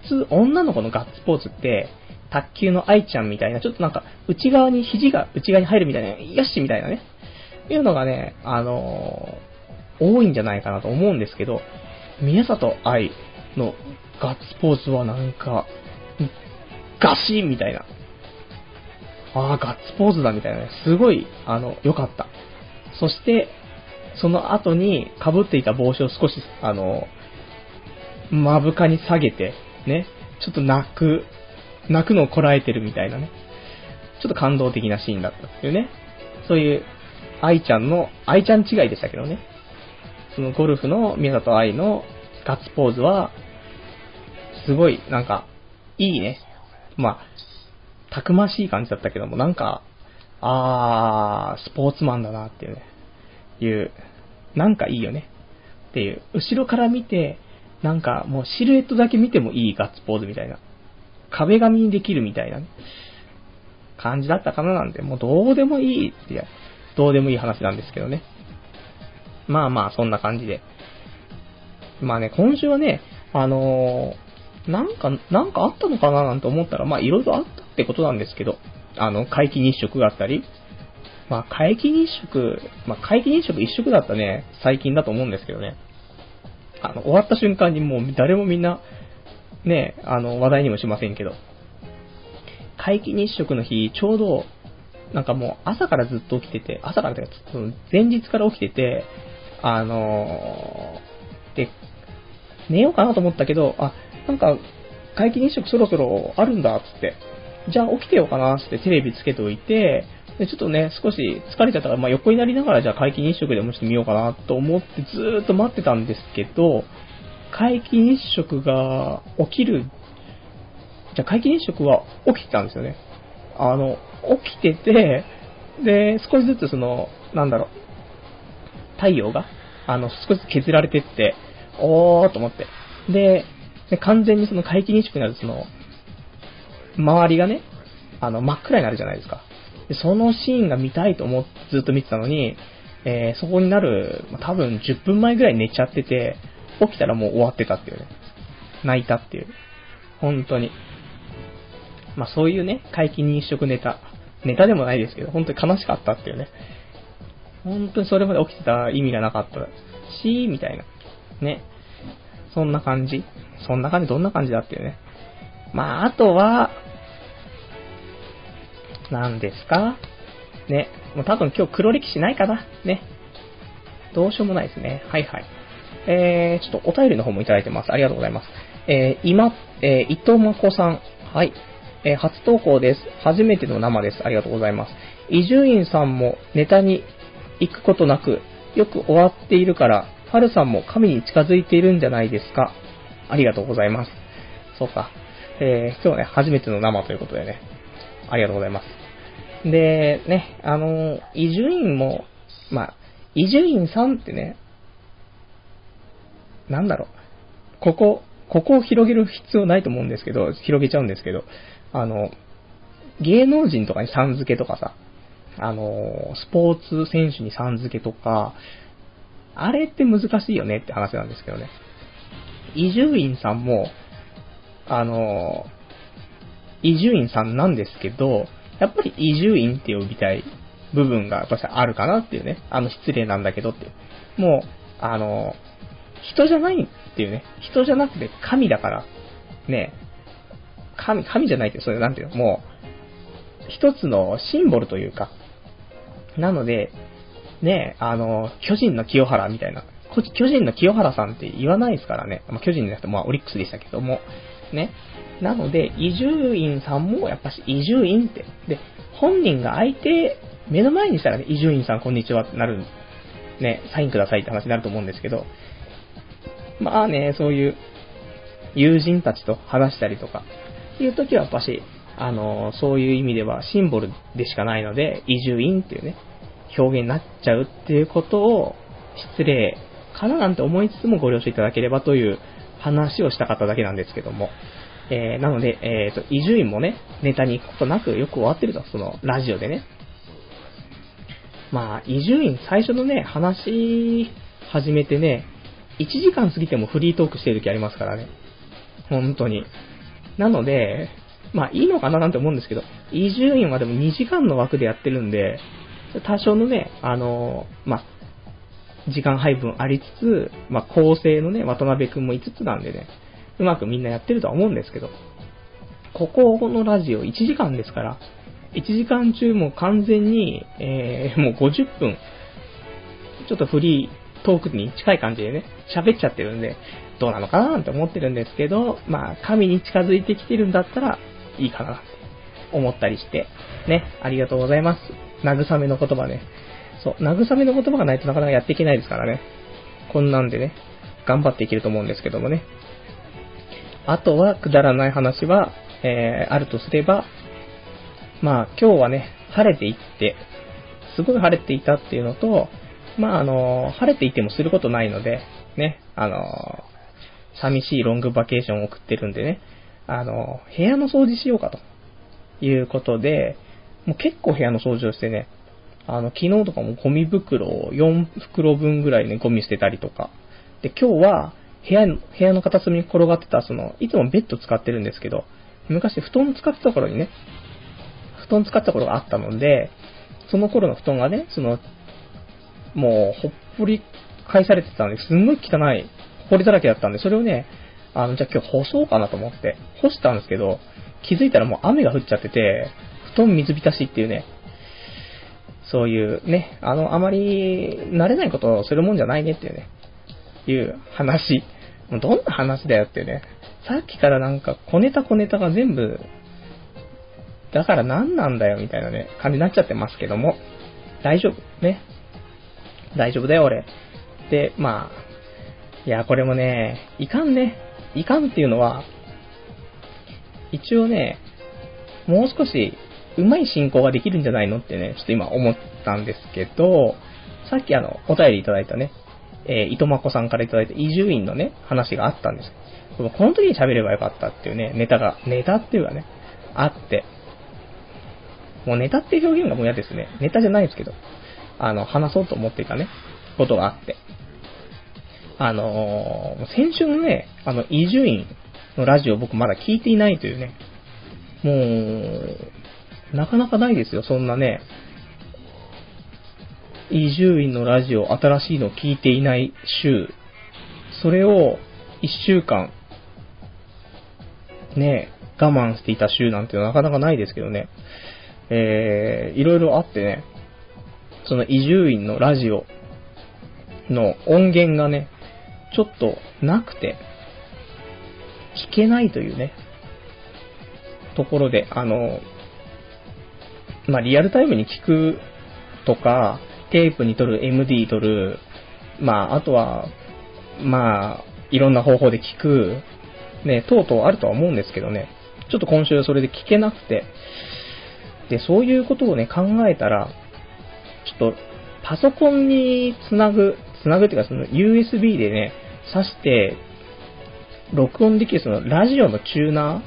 普通女の子のガッツポーズって、卓球の愛ちゃんみたいな、ちょっとなんか、内側に、肘が内側に入るみたいな、よしみたいなね。いうのがね、あのー、多いんじゃないかなと思うんですけど、宮里愛のガッツポーズはなんか、ガシンみたいな。ああ、ガッツポーズだみたいなね。すごい、あの、良かった。そして、その後に被っていた帽子を少し、あの、目深に下げて、ね、ちょっと泣く、泣くのをこらえてるみたいなね。ちょっと感動的なシーンだったっていうね。そういう、愛ちゃんの、愛ちゃん違いでしたけどね。そのゴルフの宮里愛のガッツポーズは、すごい、なんか、いいね。まあ、たくましい感じだったけども、なんか、あー、スポーツマンだなっていうね、いう、なんかいいよね。っていう、後ろから見て、なんかもうシルエットだけ見てもいいガッツポーズみたいな。壁紙にできるみたいな、ね、感じだったかななんで、もうどうでもいいって、どうでもいい話なんですけどね。まあまあ、そんな感じで。まあね、今週はね、あのー、なんか、なんかあったのかななんて思ったら、まあいろいろあったってことなんですけど、あの、皆既日食があったり、まあ皆既日食、まあ皆既日食一色だったね、最近だと思うんですけどね。あの、終わった瞬間にもう誰もみんな、ね、あの、話題にもしませんけど、皆既日食の日、ちょうど、なんかもう朝からずっと起きてて、朝からというか、前日から起きてて、あのー、で、寝ようかなと思ったけど、あ、なんか、皆既日食そろそろあるんだ、つって。じゃあ起きてようかな、つってテレビつけておいて、で、ちょっとね、少し疲れちゃったから、まあ、横になりながら、じゃあ皆既日食でもちょっと見ようかなと思ってずーっと待ってたんですけど、皆既日食が起きる、じゃあ皆既日食は起きてたんですよね。あの、起きてて、で、少しずつその、なんだろう、太陽が、あの、少しずつ削られてって、おーと思って。で、で完全にその皆既日食になるとその、周りがね、あの、真っ暗になるじゃないですか。で、そのシーンが見たいと思ってずっと見てたのに、えー、そこになる、多分10分前ぐらい寝ちゃってて、起きたらもう終わってたっていうね。泣いたっていう。本当に。まあそういうね、皆既日食ネタ。ネタでもないですけど、本当に悲しかったっていうね。本当にそれまで起きてた意味がなかったし、みたいな。ね。そんな感じ。そんな感じ、どんな感じだっていうね。まあ、あとは、何ですか？ね。もう多分今日黒歴史ないかな？ね。どうしようもないですね。はいはい。えー、ちょっとお便りの方もいただいてます。ありがとうございます。えー、今、えー、伊藤まこさん。はい。えー、初投稿です。初めての生です。ありがとうございます。伊集院さんもネタに行くことなく、よく終わっているから、ファルさんも神に近づいているんじゃないですか？ありがとうございます。そうか。えー、今日ね、初めての生ということでね、ありがとうございます。で、ね、あの、伊集院も、まあ、伊集院さんってね、なんだろう、ここ、ここを広げる必要ないと思うんですけど、広げちゃうんですけど、あの、芸能人とかにさん付けとかさ、あの、スポーツ選手にさん付けとか、あれって難しいよねって話なんですけどね。伊集院さんも、あの、伊集院さんなんですけど、やっぱり伊集院って呼びたい部分が私はあるかなっていうね。あの失礼なんだけどっていう。もう、あの、人じゃないっていうね。人じゃなくて神だから。ね。神、神じゃないって、それなんていうの？もう、一つのシンボルというか。なので、ね、あの、巨人の清原みたいな。こっち巨人の清原さんって言わないですからね。まあ、巨人じゃなくて、まあ、オリックスでしたけども。ね。なので、伊集院さんもやっぱし伊集院って。で、本人が相手、目の前にしたらね、伊集院さんこんにちはってなる、ね、サインくださいって話になると思うんですけど、まあね、そういう友人たちと話したりとか、いう時はやっぱし、あの、そういう意味ではシンボルでしかないので、移住院っていうね、表現になっちゃうっていうことを失礼かななんて思いつつもご了承いただければという話をしたかっただけなんですけども。えー、なので、えっ、と、伊集院もね、ネタに行くことなくよく終わってると、その、ラジオでね。まあ、伊集院最初のね、話始めてね、1時間過ぎてもフリートークしてる時ありますからね。本当に。なので、まあいいのかななんて思うんですけど、伊集院はでも2時間の枠でやってるんで、多少のね、あの、まあ、時間配分ありつつ、まあ、構成のね、渡辺くんも5つなんでね、うまくみんなやってるとは思うんですけど、ここのラジオ1時間ですから、1時間中も完全に、えー、もう50分、ちょっとフリートークに近い感じでね、喋っちゃってるんで、どうなのかななんて思ってるんですけど、まあ、神に近づいてきてるんだったら、いいかなって思ったりして、ね、ありがとうございます。慰めの言葉ね。そう、慰めの言葉がないとなかなかやっていけないですからね。こんなんでね、頑張っていけると思うんですけどもね。あとは、くだらない話は、えー、あるとすれば、まあ、今日はね、晴れていって、すごい晴れていたっていうのと、まあ、あの、晴れていてもすることないので、ね、あの、寂しいロングバケーションを送ってるんでね、あの、部屋の掃除しようかということで、もう結構部屋の掃除をしてね、あの、昨日とかもゴミ袋を4袋分ぐらいね、ゴミ捨てたりとか。で、今日は、部屋の、部屋の片隅に転がってた、その、いつもベッド使ってるんですけど、昔布団使ってた頃にね、布団使ってた頃があったので、その頃の布団がね、その、もう、ほっぽり返されてたんで、すんごい汚い、ほりだらけだったんで、それをね、あの、じゃあ今日干そうかなと思って、干したんですけど、気づいたらもう雨が降っちゃってて、布団水浸しっていうね、そういうね、あの、あまり慣れないことをするもんじゃないねっていうね、いう話。どんな話だよってね。さっきからなんか小ネタ小ネタが全部、だから何なんだよみたいなね、感じになっちゃってますけども、大丈夫。ね。大丈夫だよ俺。で、まあ、いや、これもね、いかんね。いかんっていうのは、一応ね、もう少しうまい進行ができるんじゃないのってね、ちょっと今思ったんですけど、さっきあの、お便りいただいたね、えー、糸まこさんからいただいた伊集院のね、話があったんです。この時に喋ればよかったっていうね、ネタが、ネタっていうかね、あって、もうネタって表現がもう嫌ですね。ネタじゃないですけど、あの、話そうと思っていたね、ことがあって。あのー、先週のね、あの、伊集院のラジオ僕まだ聞いていないというね、もう、なかなかないですよ、そんなね、伊集院のラジオ新しいの聞いていない週、それを一週間、ね、我慢していた週なんてなかなかないですけどね、えー、いろいろあってね、その伊集院のラジオの音源がね、ちょっとなくて、聞けないというね、ところで、あの、まあ、リアルタイムに聞くとか、テープに撮る、MD 撮る、まあ、あとは、まあ、いろんな方法で聞く、ね、等々あるとは思うんですけどね、ちょっと今週それで聞けなくて、で、そういうことをね、考えたら、ちょっと、パソコンにつなぐ、つなぐっていうか、その USB でね、挿して、録音できるそのラジオのチューナーっ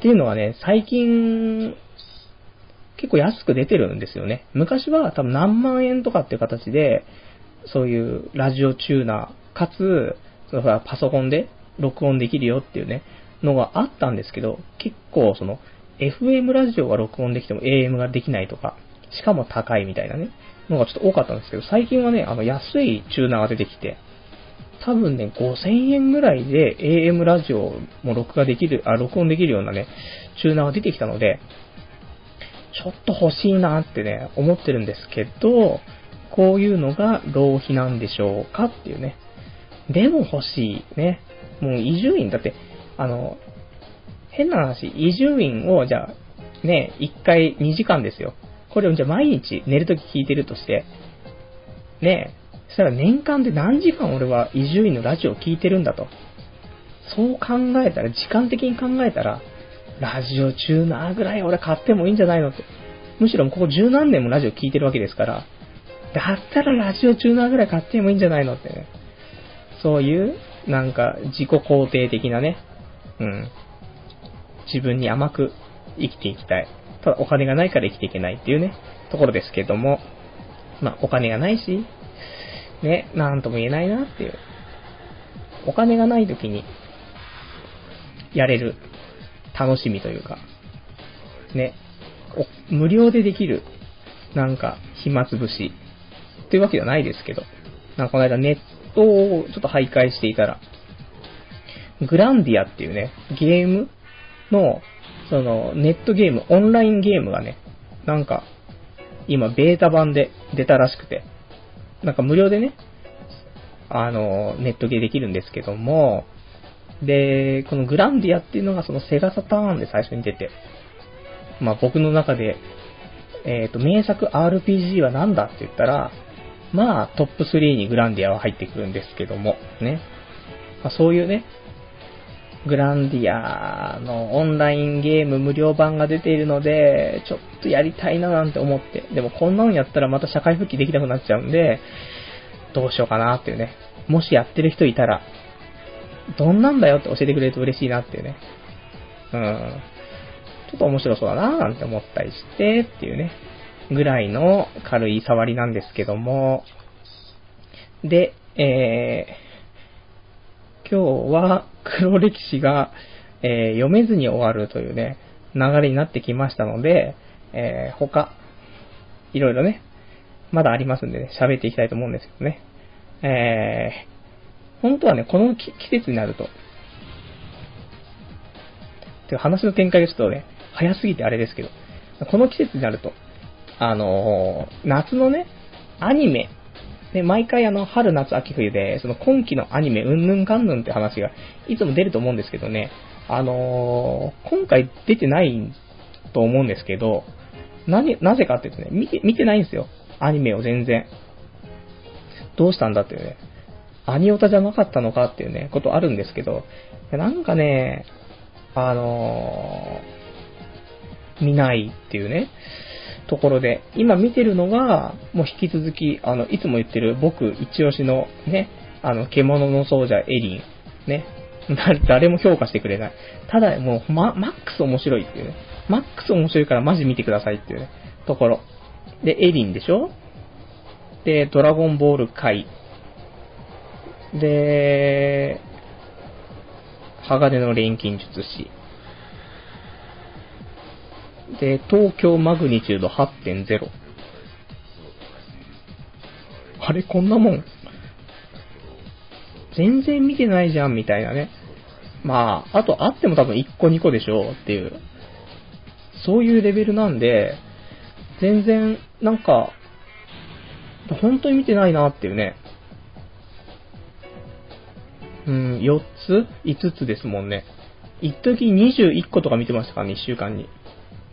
ていうのはね、最近、結構安く出てるんですよね。昔は多分何万円とかっていう形で、そういうラジオチューナー、かつ、そのパソコンで録音できるよっていうね、のがあったんですけど、結構その、FM ラジオが録音できても AM ができないとか、しかも高いみたいなね、のがちょっと多かったんですけど、最近はね、あの安いチューナーが出てきて、多分ね、5000円ぐらいで AM ラジオも録画できる、あ、録音できるようなね、チューナーが出てきたので、ちょっと欲しいなってね、思ってるんですけど、こういうのが浪費なんでしょうかっていうね。でも欲しい。ね。もう伊集院、だって、あの、変な話、伊集院を、じゃあ、ね、1回2時間ですよ。これをじゃあ毎日寝るとき聞いてるとして、ね、そしたら年間で何時間俺は伊集院のラジオを聞いてるんだと。そう考えたら、時間的に考えたら、ラジオチューナーぐらい俺買ってもいいんじゃないのって。むしろここ十何年もラジオ聞いてるわけですから、だったらラジオチューナーぐらい買ってもいいんじゃないのってね。そういうなんか自己肯定的なね、うん。自分に甘く生きていきたい。ただお金がないから生きていけないっていうね、ところですけども、まあお金がないし、ね、なんとも言えないなっていう。お金がない時に、やれる楽しみというか、ね、無料でできる、なんか、暇つぶし、っていうわけではないですけど、なんかこの間ネットをちょっと徘徊していたら、グランディアっていうね、ゲームの、その、ネットゲーム、オンラインゲームがね、なんか、今、ベータ版で出たらしくて、なんか無料でね、あの、ネットゲーできるんですけども、で、このグランディアっていうのがそのセガサターンで最初に出て、まあ僕の中で、えっ、ー、と、名作 RPG は何だって言ったら、まあトップ3にグランディアは入ってくるんですけども、ね。まあ、そういうね、グランディアのオンラインゲーム無料版が出ているので、ちょっとやりたいななんて思って、でもこんなのやったらまた社会復帰できなくなっちゃうんで、どうしようかなっていうね。もしやってる人いたら、どんなんだよって教えてくれると嬉しいなっていうね。うん。ちょっと面白そうだななんて思ったりしてっていうね。ぐらいの軽い触りなんですけども。で、えー、今日は黒歴史が、えー、読めずに終わるというね、流れになってきましたので、えー、他、いろいろね、まだありますんでね、喋っていきたいと思うんですけどね。えー、本当はね、この季節になると、て話の展開がちょっとね、早すぎてあれですけど、この季節になると、あのー、夏のね、アニメ、で、毎回あの、春、夏、秋、冬で、その今期のアニメ、うんぬんかんぬんって話が、いつも出ると思うんですけどね、あのー、今回出てないと思うんですけど、なぜかって言うとね、見て、見てないんですよ。アニメを全然。どうしたんだってね。アニオタじゃなかったのかっていうね、ことあるんですけど、なんかね、あのー、見ないっていうね、ところで、今見てるのが、もう引き続き、あの、いつも言ってる僕一押しのね、あの、獣の奏者エリン、ね、誰も評価してくれない。ただ、もう、ま、マックス面白いっていうね。マックス面白いからマジ見てくださいっていうね、ところ。で、エリンでしょ？で、ドラゴンボール界。で、鋼の錬金術師。で、東京マグニチュード8.0。あれ、こんなもん。全然見てないじゃん、みたいなね。まあ、あとあっても多分1個2個でしょうっていう。そういうレベルなんで、全然、なんか、本当に見てないなっていうね。うん、4つ ?5 つですもんね。一時21個とか見てましたからね、1週間に。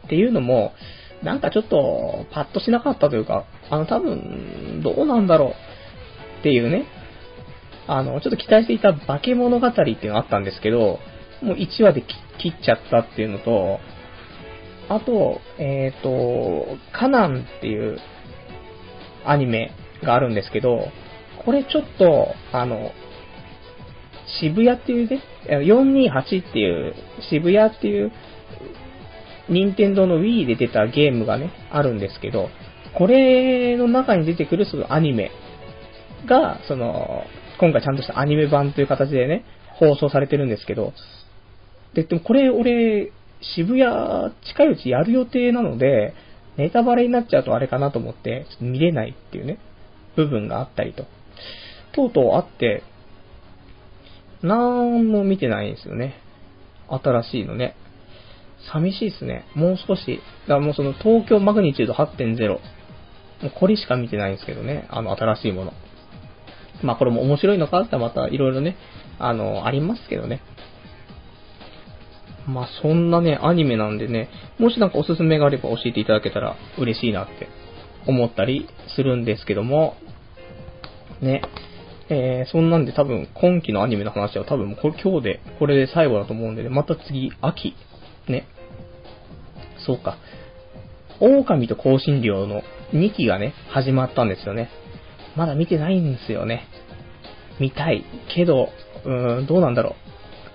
っていうのも、なんかちょっと、パッとしなかったというか、あの、多分、どうなんだろうっていうね、あの、ちょっと期待していた化け物語っていうのがあったんですけど、もう1話で切っちゃったっていうのと、あと、えっ、ー、と、カナンっていうアニメがあるんですけど、これちょっと、あの、渋谷っていうね、428っていう渋谷っていう任天堂の Wii で出たゲームがね、あるんですけど、これの中に出てくるそのアニメが、その、今回ちゃんとしたアニメ版という形でね、放送されてるんですけど、で、でもこれ俺、渋谷近いうちやる予定なので、ネタバレになっちゃうとあれかなと思って、見れないっていうね、部分があったりと。とうとうあって、なんも見てないんですよね。新しいのね。寂しいっすね。もう少し。だからもうその東京マグニチュード8.0。もうこれしか見てないんですけどね。あの新しいもの。まあこれも面白いのか？ってまたいろいろね、あの、ありますけどね。まあそんなね、アニメなんでね、もしなんかおすすめがあれば教えていただけたら嬉しいなって思ったりするんですけども、ね。えー、そんなんで多分今期のアニメの話は多分これ今日で、これで最後だと思うんで、ね、また次、秋、ね。そうか。狼と香辛料の2期がね、始まったんですよね。まだ見てないんですよね。見たい。けど、うーん、どうなんだろ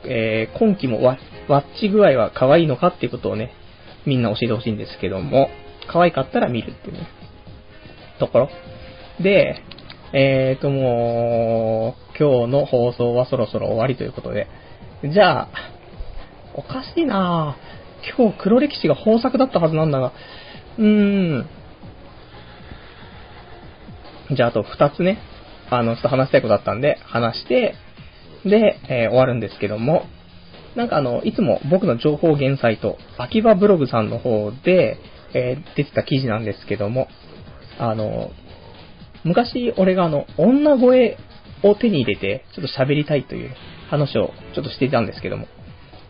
う。えー、今期もワワッチ具合は可愛いのかっていうことをね、みんな教えてほしいんですけども、可愛かったら見るっていうね、ところ。で、えーともう、今日の放送はそろそろ終わりということで、じゃあ、おかしいな。ぁ。今日黒歴史が豊作だったはずなんだが、うーん。じゃああと2つね、あの、ちょっと話したいことあったんで、話して、で、えー終わるんですけども、なんかあの、いつも僕の情報源サイト、秋葉ブログさんの方で、えー出てた記事なんですけども、あの、昔俺があの、女声を手に入れて、ちょっと喋りたいという話をちょっとしていたんですけども、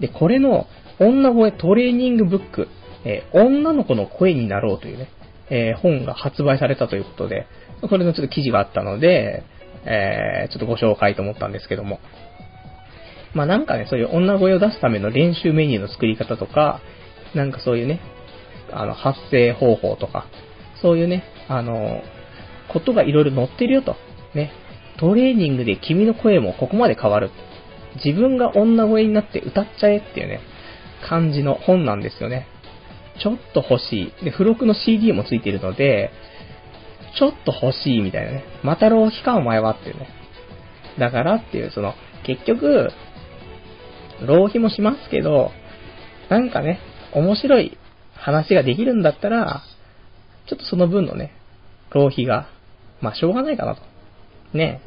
で、これの女声トレーニングブック、えー女の子の声になろうというね、えー本が発売されたということで、これのちょっと記事があったので、えーちょっとご紹介と思ったんですけども。まあなんかね、そういう女声を出すための練習メニューの作り方とか、なんかそういうね、あの、発声方法とか、そういうね、あの、ことがいろいろ載ってるよと。ね。トレーニングで君の声もここまで変わる。自分が女声になって歌っちゃえっていうね、感じの本なんですよね。ちょっと欲しい。で、付録の CD もついてるので、ちょっと欲しいみたいなね。また浪費かお前はっていうね。だからっていう、その、結局、浪費もしますけど、なんかね、面白い話ができるんだったら、ちょっとその分のね、浪費が、まあしょうがないかなと。ね。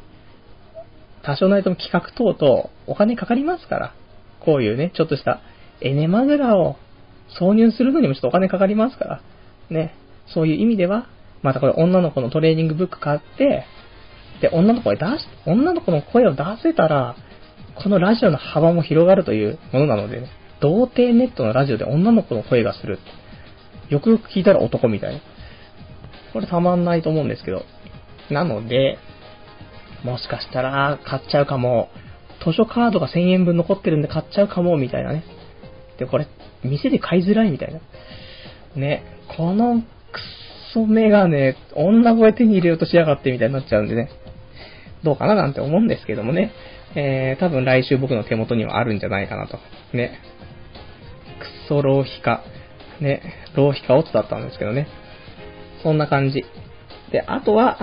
多少なりとも企画等々お金かかりますから、こういうね、ちょっとしたエネマグラを挿入するのにもちょっとお金かかりますから、ね。そういう意味では、またこれ女の子のトレーニングブック買って、で、女の子出し、女の子の声を出せたら、このラジオの幅も広がるというものなので、ね、童貞ネットのラジオで女の子の声がする。よくよく聞いたら男みたいな。これたまんないと思うんですけど。なので、もしかしたら買っちゃうかも。図書カードが1000円分残ってるんで買っちゃうかも、みたいなね。で、これ、店で買いづらいみたいな。ね、このクソメガネ、女声手に入れようとしやがってみたいになっちゃうんでね。どうかななんて思うんですけどもね。えー、多分来週僕の手元にはあるんじゃないかなと。ね。クソ浪費家。ね、浪費家オツだったんですけどね。そんな感じ。で、あとは、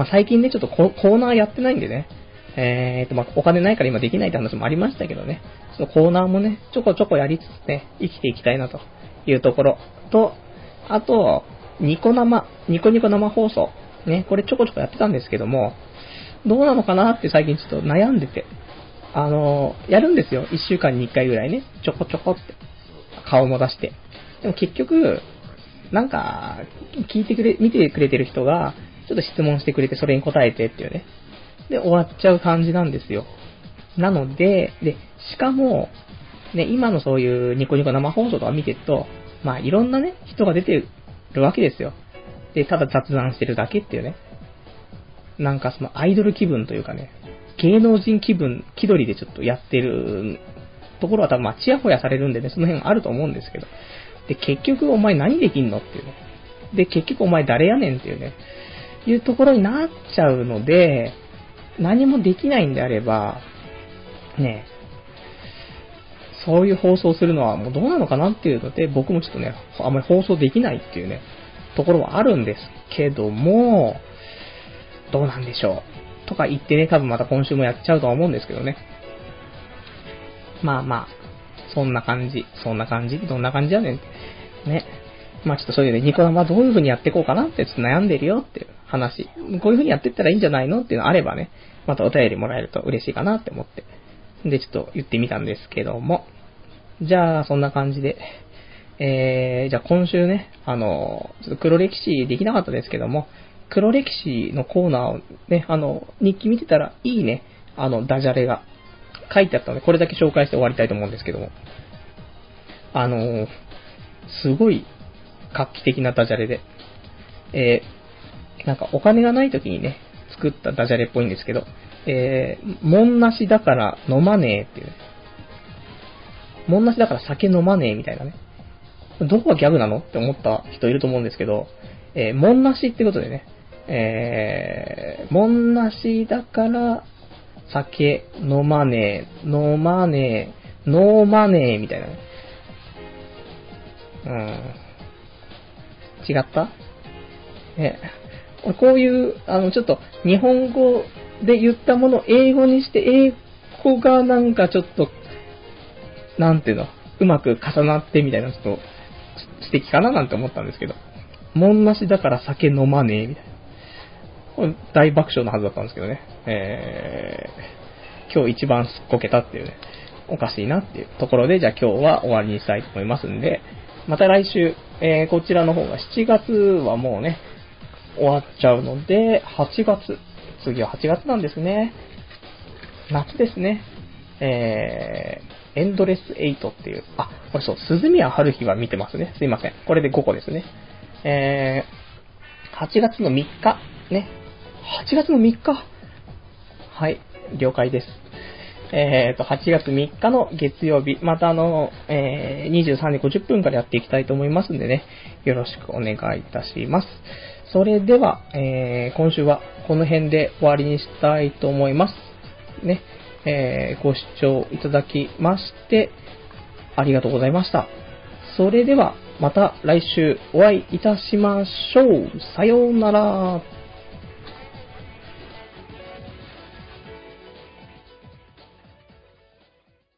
まあ、最近ね、ちょっとココーナーやってないんでね。えーと、まあ、お金ないから今できないって話もありましたけどね。そのコーナーもね、ちょこちょこやりつつね、生きていきたいなというところと、あと、ニコ生、ニコニコ生放送。ね、これちょこちょこやってたんですけども、どうなのかなって最近ちょっと悩んでて。あのーやるんですよ。1週間に1回ぐらいね。ちょこちょこって。顔も出して。でも結局、なんか、聞いてくれ、見てくれてる人が、ちょっと質問してくれて、それに答えてっていうね。で、終わっちゃう感じなんですよ。なので、で、しかも、ね、今のそういうニコニコ生放送とか見てると、まあ、いろんなね、人が出てるわけですよ。で、ただ雑談してるだけっていうね。なんかそのアイドル気分というかね、芸能人気分、気取りでちょっとやってるところは多分まあ、ちやほやされるんでね、その辺あると思うんですけど。で、結局お前何できんのっていうね。で、結局お前誰やねんっていうね、いうところになっちゃうので、何もできないんであれば、ね、そういう放送するのはもうどうなのかなっていうので、僕もちょっとね、あんまり放送できないっていうね、ところはあるんですけども、どうなんでしょう。とか言ってね、多分また今週もやっちゃうとは思うんですけどね。まあまあ、そんな感じ、そんな感じ、どんな感じやねん。ね。まあちょっとそういうね、ニコ生どういう風にやっていこうかなってちょっと悩んでるよっていう話。こういう風にやってったらいいんじゃないのっていうのあればね、またお便りもらえると嬉しいかなって思って。で、ちょっと言ってみたんですけども。じゃあ、そんな感じで。えー、じゃあ今週ね、あの、ちょっと黒歴史できなかったですけども、黒歴史のコーナーをね、あの、日記見てたらいいね、あの、ダジャレが書いてあったので、これだけ紹介して終わりたいと思うんですけども。あの、すごい画期的なダジャレで、えー、なんかお金がない時にね、作ったダジャレっぽいんですけど、えー、もんなしだから飲まねえっていうね。もんなしだから酒飲まねえみたいなね。どこがギャグなのって思った人いると思うんですけど、えー、もんなしってことでね、えー、もんなしだから酒飲まねえ、飲まねえ、飲まねえ、みたいなね。うん。違った？ね。こういう、あの、ちょっと、日本語で言ったものを英語にして、英語がなんかちょっと、なんていうの、うまく重なってみたいな、ちょっと、素敵かななんて思ったんですけど。もんなしだから酒飲まねえ、みたいな。これ大爆笑のはずだったんですけどね。えー、今日一番すっこけたっていうね、おかしいなっていうところで、じゃあ今日は終わりにしたいと思いますんで、また来週、えー、こちらの方が7月はもうね、終わっちゃうので、8月、次は8月なんですね。夏ですね。えー、エンドレス8っていう、あ、これそう、鈴宮春日は見てますね。すいません。これで5個ですね。えー、8月の3日、ね。8月の3日はい、了解です。えーと、8月3日の月曜日、またあの、えー、23時50分からやっていきたいと思いますんでね、よろしくお願いいたします。それでは、えー、今週はこの辺で終わりにしたいと思います。ね、えー、ご視聴いただきまして、ありがとうございました。それでは、また来週お会いいたしましょう。さようなら。